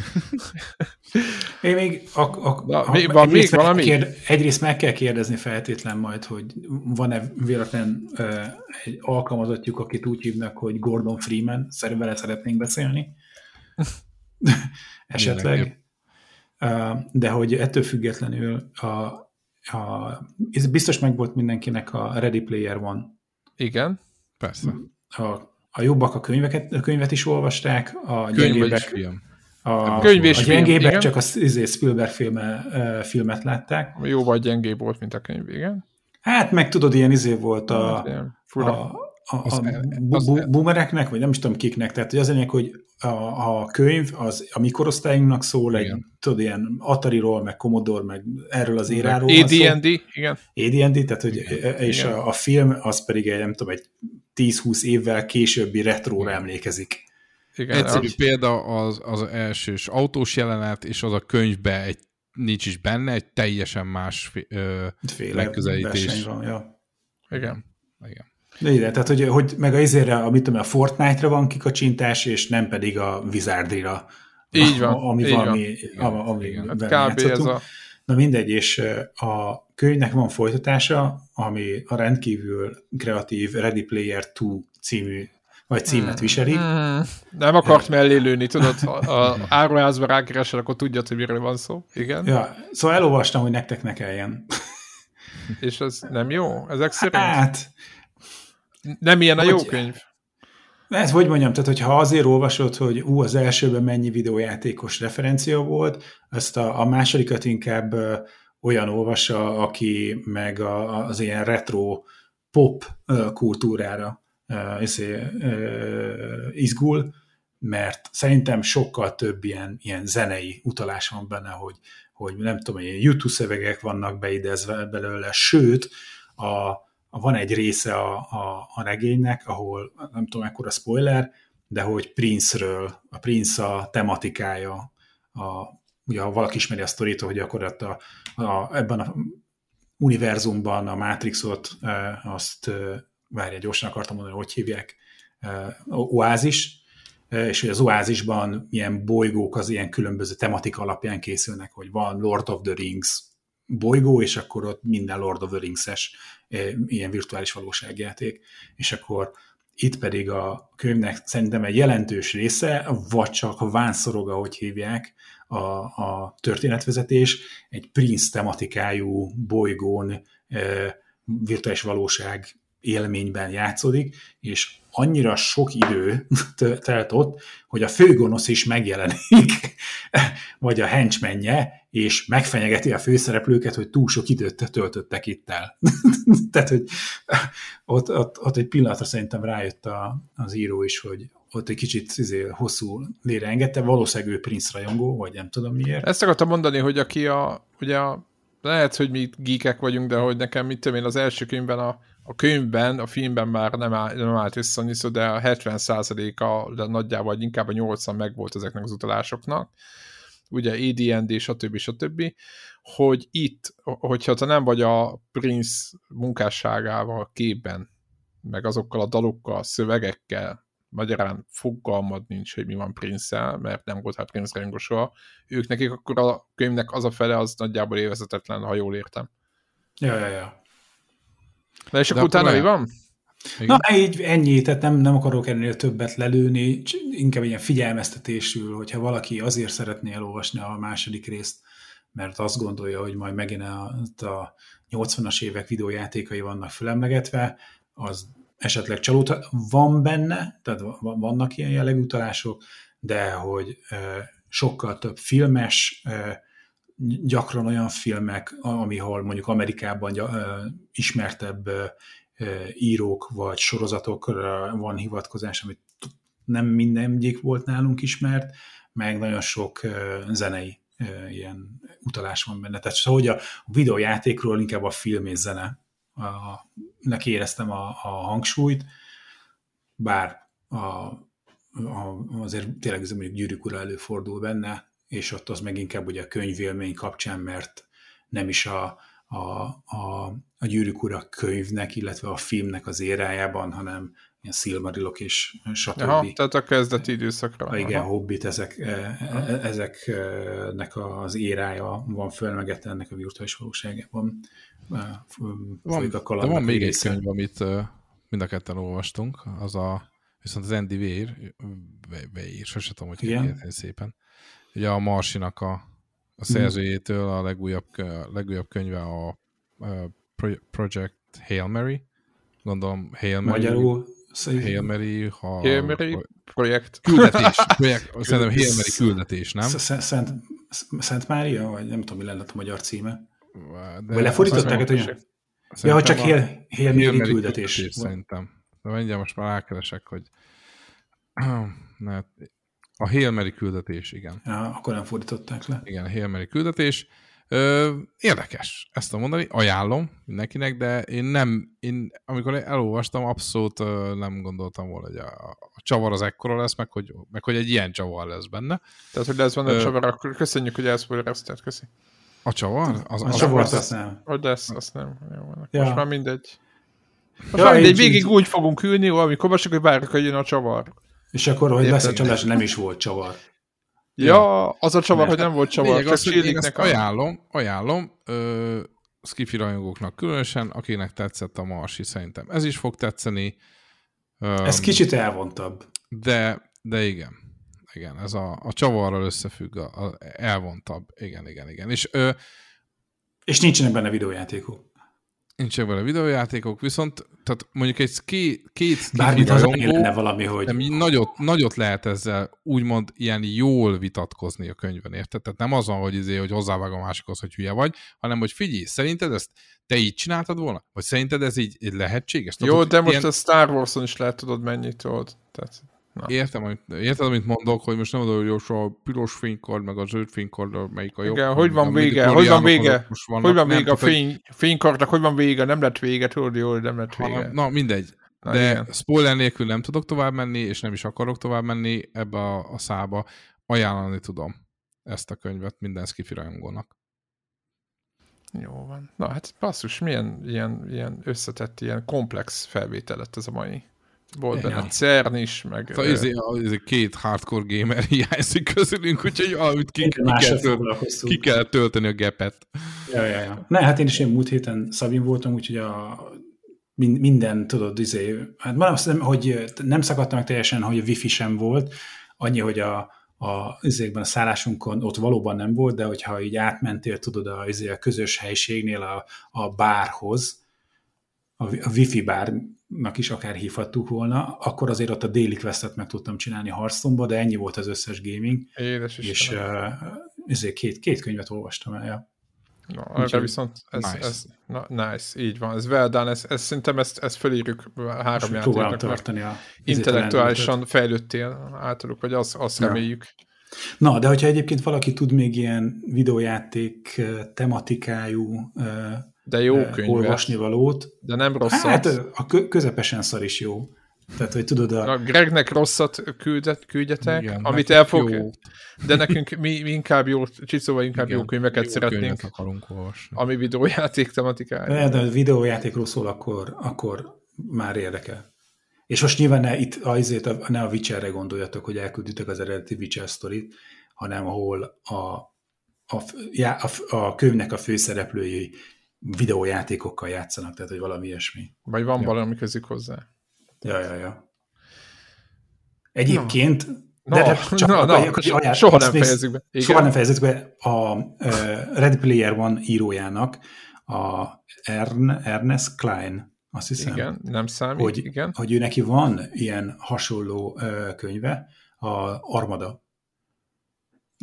Én még, a, a, Na, a, még, van még valami? Kérd, egyrészt meg kell kérdezni feltétlen majd, hogy van-e véletlen uh, egy alkalmazottjuk, akit úgy hívnak, hogy Gordon Freeman, szerint vele szeretnénk beszélni. Esetleg. Uh, de hogy ettől függetlenül a, a, ez biztos meg volt mindenkinek a Ready Player One. Igen, persze. A, a jobbak a könyveket, a könyvet is olvasták, a gyengébbek, film. A, a, könyv és a gyengébbek film, csak a izé, Spielberg filme, filmet látták. Jóval gyengébb volt, mint a könyv, igen. Hát meg tudod, ilyen izé volt a, hát, a, a, a, a boomereknek, vagy nem is tudom kiknek, tehát hogy az lényeg, hogy a, a könyv az a mi korosztályunknak szól, igen. egy, tudod, ilyen Atari-ról, meg Commodore, meg erről az éráról AD&D, igen. AD&D, tehát hogy, igen. és igen. A, a film az pedig egy, nem tudom, egy 10-20 évvel későbbi retróra emlékezik. Igen, Egyszerű az... példa az, az elsős autós jelenet, és az a könyvbe egy, nincs is benne, egy teljesen más ö, megközelítés. Van, ja. Igen. Igen. De ide, tehát hogy, hogy meg a izére, amit tudom, a Fortnite-ra van kikacsintás, és nem pedig a Wizardry-ra. Így van. Ami így valami, van. ami igen. Hát kb. ez a... Na mindegy, és a könyvnek van folytatása, ami a rendkívül kreatív Ready Player 2 című vagy címet hmm. viseli. Hmm. Nem akart mellé lőni, tudod, ha áruházba rákeresel, akkor tudjad, hogy miről van szó. Igen. Ja, szóval elolvastam, hogy nektek ne kelljen. És ez nem jó? Ezek szerint? Hát, nem ilyen a jó könyv. Ez hogy mondjam, tehát hogyha azért olvasod, hogy ú, az elsőben mennyi videójátékos referencia volt, azt a, a másodikat inkább ö, olyan olvassa, aki meg a, az ilyen retro pop ö, kultúrára ö, izé, ö, izgul, mert szerintem sokkal több ilyen, ilyen zenei utalás van benne, hogy, hogy nem tudom, ilyen YouTube szövegek vannak beidezve belőle, sőt, a, van egy része a, a, a regénynek, ahol nem tudom, ekkora spoiler, de hogy Prince-ről, a Prince a tematikája, a, ugye ha valaki ismeri a sztorit, hogy ott a, a, ebben a univerzumban a Matrixot, e, azt, e, várja, gyorsan akartam mondani, hogy hívják, e, oázis, és hogy az oázisban ilyen bolygók az ilyen különböző tematika alapján készülnek, hogy van Lord of the Rings bolygó, és akkor ott minden Lord of the Rings-es eh, ilyen virtuális valóságjáték. És akkor itt pedig a könyvnek szerintem egy jelentős része, vagy csak vánszorog, ahogy hívják, a, a történetvezetés, egy Prince tematikájú bolygón e, virtuális valóság élményben játszódik, és annyira sok idő telt ott, hogy a főgonosz is megjelenik, vagy a henchmenje, és megfenyegeti a főszereplőket, hogy túl sok időt töltöttek itt el. Tehát, hogy ott, ott, ott egy pillanatra szerintem rájött a, az író is, hogy ott egy kicsit izé, hosszú lére engedte, valószínűleg ő Prince rajongó, vagy nem tudom miért. Ezt akartam mondani, hogy aki a, ugye a, lehet, hogy mi geekek vagyunk, de hogy nekem mit tudom én, az első könyvben a, a könyvben, a filmben már nem, áll, nem állt vissza, de a 70%-a, de nagyjából vagy inkább a 80 meg volt ezeknek az utalásoknak, ugye AD&D, stb. stb., hogy itt, hogyha te nem vagy a Prince munkásságával képben, meg azokkal a dalokkal, szövegekkel, magyarán fogalmad nincs, hogy mi van prince mert nem volt hát Prince rajongó ők nekik akkor a könyvnek az a fele az nagyjából évezetetlen, ha jól értem. Ja, ja, ja. Na és akkor utána mi van? Igen. Na, így ennyi, tehát nem, nem akarok ennél többet lelőni, inkább ilyen figyelmeztetésül, hogyha valaki azért szeretné elolvasni a második részt, mert azt gondolja, hogy majd megint a, a 80-as évek videójátékai vannak fülemlegetve, az esetleg csalódhat. Van benne, tehát vannak ilyen jellegű utalások, de hogy sokkal több filmes, gyakran olyan filmek, amihol mondjuk Amerikában ismertebb írók vagy sorozatokra van hivatkozás, amit nem mindegyik volt nálunk ismert, meg nagyon sok zenei ilyen utalás van benne. Tehát szóval, hogy a videójátékról inkább a film és zene a, neki éreztem a, a hangsúlyt, bár a, a, azért tényleg ez mondjuk gyűrűk ura előfordul benne, és ott az meg inkább ugye a könyvélmény kapcsán, mert nem is a, a, a, a gyűrűk ura könyvnek, illetve a filmnek az érájában, hanem ilyen Silmarilok és stb. Aha, tehát a kezdeti időszakra. Ha igen, Aha. Hobbit, ezek, e, e, ezeknek az érája van fölmegetve ennek a virtuális valóságában. Van, a de van még egy könyv, amit mind a ketten olvastunk, az a, viszont az Andy Weir, Weir, sose tudom, hogy kell szépen. Ugye a Marsinak a, a mhm. szerzőjétől a legújabb, legújabb könyve a, a Project Hail Mary, gondolom Hail Mary. Magyarul Hail Mary, ha... Hail Mary projekt. Küldetés. projekt. Szerintem Hail Mary küldetés, nem? Szent, Szent Mária, vagy nem tudom, mi lenne a magyar címe. De vagy lefordították, hogy... Ja, hogy csak Hail, Hail Mary küldetés. küldetés szerintem. De mindjárt most már rákeresek, hogy a Hail Mary küldetés, igen. Ja, akkor nem fordították le. Igen, a Hail Mary küldetés. Ö, érdekes ezt a mondani, ajánlom mindenkinek, de én nem, én amikor elolvastam, abszolút ö, nem gondoltam volna, hogy a, a csavar az ekkora lesz, meg hogy, meg hogy egy ilyen csavar lesz benne. Tehát, hogy lesz benne ö, a csavar, akkor köszönjük, hogy elszpoilerezted, köszi. A csavar? Az, a, a csavar, azt, azt nem. Hogy lesz, azt nem. Jó, ja. Most már mindegy. Most ja, már mindegy, végig úgy fogunk ülni, amikor csak, hogy várjuk, hogy jön a csavar. És akkor, hogy lesz a csalás, nem is volt csavar. Ja, az a csavar, hogy nem volt csavar, Lényeg, csak az, én ezt ajánlom, ajánlom, ö, skifi rajongóknak különösen, akinek tetszett a Marsi, szerintem ez is fog tetszeni. Ö, ez kicsit elvontabb. De, de igen. Igen, ez a, a csavarral összefügg, a, a elvontabb. Igen, igen, igen. És, ö, és nincsenek benne videójátékok nincsenek vele videójátékok, viszont tehát mondjuk egy két, két Bármit az lenne valami, hogy... Nem, nagyot, nagyot lehet ezzel úgymond ilyen jól vitatkozni a könyvben, érted? Tehát nem az van, hogy, izé, hogy hozzávág a másikhoz, hogy hülye vagy, hanem hogy figyelj, szerinted ezt te így csináltad volna? Vagy szerinted ez így, így lehetséges? Jó, tudod, de most ilyen... a Star Wars-on is lehet tudod mennyit tudod. Tehát... Na. Értem, amit, érted, amit mondok, hogy most nem mondom, hogy a piros fénykard, meg a zöld fénykard, melyik a jobb. Igen, hogy van vége, hogy van vége, hogy van vége a fény, fénykardnak, hogy van vége, nem lett vége, tudod, jó, nem lett vége. Ha, na, mindegy. Na, De igen. spoiler nélkül nem tudok tovább menni, és nem is akarok tovább menni ebbe a, a szába. Ajánlani tudom ezt a könyvet minden skifi rajongónak. Jó van. Na hát basszus, milyen ilyen, ilyen összetett, ilyen komplex felvétel lett ez a mai. Volt benne ja. CERN is, meg... Szóval ez, ez két hardcore gamer hiányzik közülünk, úgyhogy valamit ki, ki, kell tölteni, ki kell tölteni a gepet. Ja, ja, ja. Ne, hát én is én múlt héten Szabin voltam, úgyhogy a minden, tudod, izé, hát mondom, nem, hogy nem szakadtam meg teljesen, hogy a wifi sem volt, annyi, hogy a, a, izékben a szállásunkon ott valóban nem volt, de hogyha így átmentél, tudod, a, izé, a közös helységnél a, a bárhoz, a, a wifi bár nak is akár hívhattuk volna, akkor azért ott a déli questet meg tudtam csinálni Hearthstone-ba, de ennyi volt az összes gaming. Édes és uh, ezért két, két könyvet olvastam el. Ja. Na, arra Úgy, viszont ez, nice. ez na, nice, így van, ez well done, ez, ez, szerintem ezt, ezt felírjuk három játéknak, tartani a intellektuálisan fejlődtél általuk, vagy azt, azt ja. reméljük. Na, de hogyha egyébként valaki tud még ilyen videójáték tematikájú de jó könyv. olvasni valót. De nem rosszat. Hát a közepesen szar is jó. Tehát, hogy tudod a... a Gregnek rosszat küldet, küldjetek, Igen, amit el fog... Jó. De nekünk mi, mi inkább jó, Csicóval inkább Igen, jó könyveket jó szeretnénk. akarunk olvasni. Ami videójáték tematikája. De, de a videójátékról szól, akkor, akkor már érdekel. És most nyilván ne, itt azért, ne a Witcherre gondoljatok, hogy elküldjütek az eredeti Witcher sztorit, hanem ahol a, a, a, a könyvnek a főszereplői videójátékokkal játszanak, tehát hogy valami ilyesmi. Vagy van ja. valami közük hozzá. Ja, ja, ja. Egyébként, no. de, de csak no, no, akkor, so, soha nem fejezzük be. Igen? Soha nem fejezzük be a Red Player One írójának, a Ern, Ernest Klein, azt hiszem. Igen, nem számít, hogy, igen. Hogy ő neki van ilyen hasonló könyve, a Armada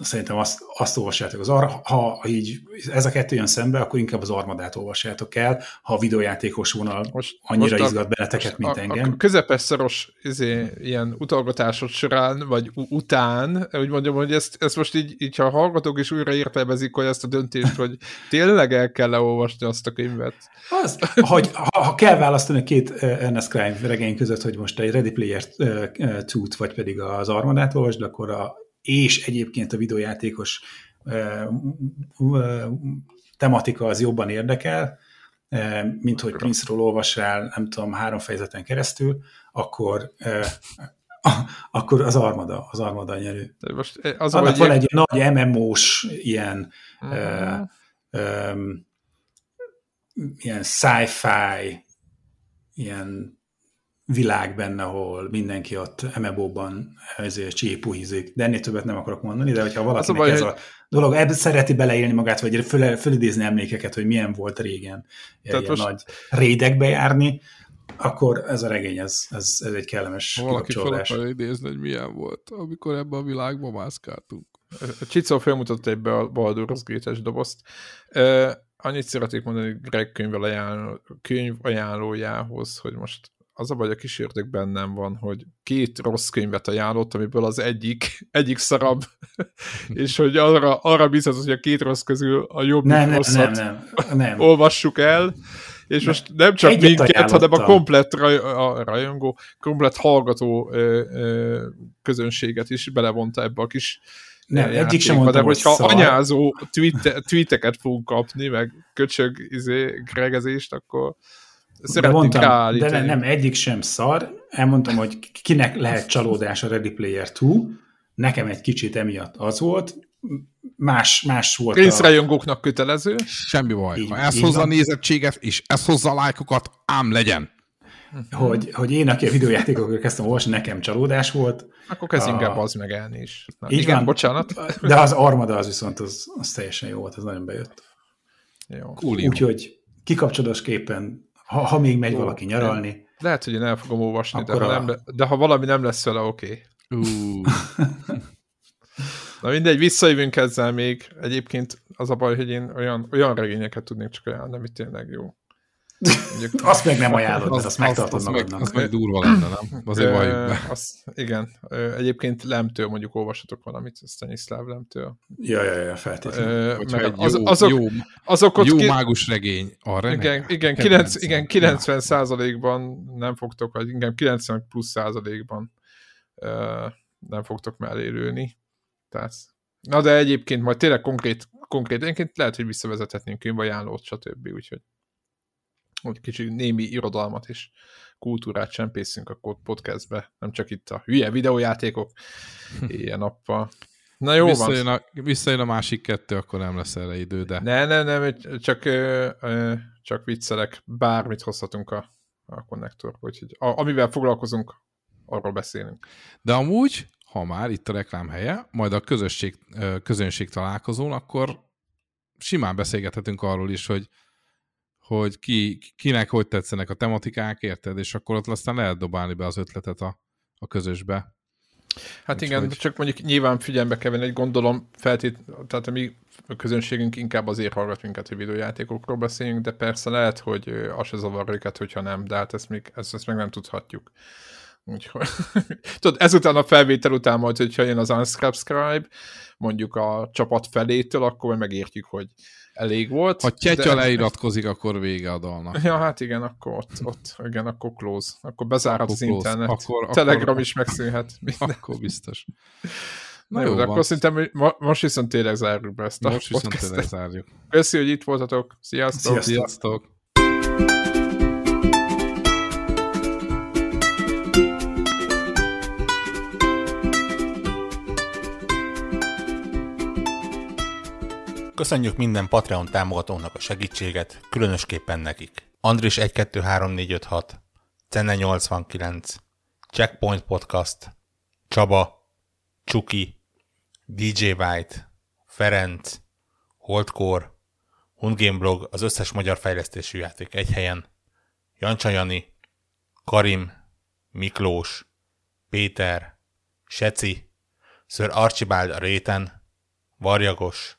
Szerintem azt, azt olvassátok. Az ar, ha így ez a kettő jön szembe, akkor inkább az armadát olvassátok el, ha a videójátékos vonal most, annyira most a, izgat benneteket, mint a, engem. A közepes szoros izé, ilyen utalgatásod során, vagy után, úgy mondjam, hogy ezt, ezt most így, így, ha hallgatók is újra értelmezik, hogy ezt a döntést, hogy tényleg el kell leolvasni azt a könyvet. Az, hogy, ha, ha kell választani a két Ernest Crime regény között, hogy most egy Ready Player 2-t, vagy pedig az armadát olvasd, akkor a és egyébként a videójátékos tematika az jobban érdekel, mint hogy Prince-ról olvassál, nem tudom, három fejezeten keresztül, akkor akkor az armada, az armada nyerő. Most az Annak van egy nagy MMO-s ilyen uh-huh. uh, um, ilyen sci-fi, ilyen világ benne, ahol mindenki ott MMO-ban ezért csípuhizik, de ennél többet nem akarok mondani, de hogyha valakinek a baj, ez a dolog, ebben szereti beleélni magát, vagy föl, fölidézni emlékeket, hogy milyen volt régen ilyen most... nagy rédekbe járni, akkor ez a regény, ez, ez, ez egy kellemes Valaki fel akar idézni, hogy milyen volt, amikor ebben a világban mászkáltunk. Csicó felmutatta egy Baldur's Gate-es dobozt. Uh, annyit szeretnék mondani Greg könyv, ajánló, könyv ajánlójához, hogy most az a baj, a kis ördög bennem van, hogy két rossz könyvet ajánlott, amiből az egyik, egyik szarabb, és hogy arra, arra biztos, hogy a két rossz közül a jobb nem, rosszat nem, nem, nem. olvassuk el, és nem. most nem csak Egyet minket, hanem a komplett raj, a rajongó, komplett hallgató ö, ö, közönséget is belevonta ebbe a kis nem, egyik sem de hogyha szar. anyázó tweet, tweeteket fogunk kapni, meg köcsög izé, gregezést, akkor de mondtam, de nem, nem, egyik sem szar. Elmondtam, hogy kinek lehet csalódás a Ready Player 2. Nekem egy kicsit emiatt az volt. Más, más volt Részrajongóknak a... kötelező. Semmi baj. Így, ha ez hozza a nézettséget, és ez hozza a lájkokat, ám legyen. Hogy, hogy én, aki a videójátékokat kezdtem olvasni, nekem csalódás volt. Akkor kezd inkább az meg elni is. Na, így igen, van, bocsánat. De az Armada az viszont az, az teljesen jó volt, az nagyon bejött. Jó. Cool, Úgyhogy kikapcsolódásképpen ha, ha még megy Ó, valaki nyaralni. Lehet, hogy én el fogom olvasni, de ha, a... nem, de ha valami nem lesz vele, oké. Okay. Na mindegy, visszajövünk ezzel még. Egyébként az a baj, hogy én olyan, olyan regényeket tudnék csak ajánlani, amit tényleg jó. Azt meg nem ajánlod, mert azt megtartod az, magadnak. Az meg durva lenne, nem? Azért valljuk be. Azt, igen. Egyébként Lemtől mondjuk olvasatok valamit, Stanislav Lemtől. Ja, ja, ja, feltétlenül. Meg egy az, jó, azok, jó, azok ott jó ki... mágus regény. Arra igen, igen, 9, igen, 90 százalékban nem fogtok, vagy igen, 90 plusz százalékban nem fogtok mellé lőni. Tehát, na de egyébként majd tényleg konkrét, konkrét egyébként lehet, hogy visszavezethetnénk könyvajánlót, stb. Úgyhogy hogy kicsit némi irodalmat és kultúrát csempészünk a podcastbe, nem csak itt a hülye videójátékok ilyen nappal. Na jó visszajön van. A, visszajön a másik kettő, akkor nem lesz erre idő, de... Ne, ne, nem, csak, csak viccelek, bármit hozhatunk a, a konnektorba, úgyhogy a, amivel foglalkozunk, arról beszélünk. De amúgy, ha már itt a reklám helye, majd a közösség, közönség találkozón, akkor simán beszélgethetünk arról is, hogy hogy ki, kinek hogy tetszenek a tematikák, érted? És akkor ott aztán lehet dobálni be az ötletet a, a közösbe. Hát Úgy igen, hogy... csak mondjuk nyilván figyelembe kell venni, egy gondolom feltét, tehát a mi közönségünk inkább azért hallgat minket, hogy videójátékokról beszéljünk, de persze lehet, hogy az se zavar őket, hogyha nem, de hát ezt, még, ezt, ezt meg nem tudhatjuk. Úgyhogy, tudod, ezután a felvétel után majd, hogyha jön az unsubscribe, mondjuk a csapat felétől, akkor megértjük, hogy elég volt. Ha Tyetya de... leiratkozik, akkor vége a dalnak. Ja, hát igen, akkor ott, ott igen, akkor close. Akkor bezárhat az close. internet. Akkor, Telegram akkor, is megszűnhet. Minden. Akkor biztos. Na, jó, jó de akkor szerintem most viszont tényleg zárjuk be ezt a Most viszont tényleg zárjuk. Köszi, hogy itt voltatok. Sziasztok! Sziasztok! Sziasztok. Köszönjük minden Patreon támogatónak a segítséget, különösképpen nekik. Andris 123456, Cenne 89, Checkpoint Podcast, Csaba, Csuki, DJ White, Ferenc, Holdcore, Hundgame Blog, az összes magyar fejlesztésű játék egy helyen, Jancsa Jani, Karim, Miklós, Péter, Seci, Sir Archibald a réten, Varjagos,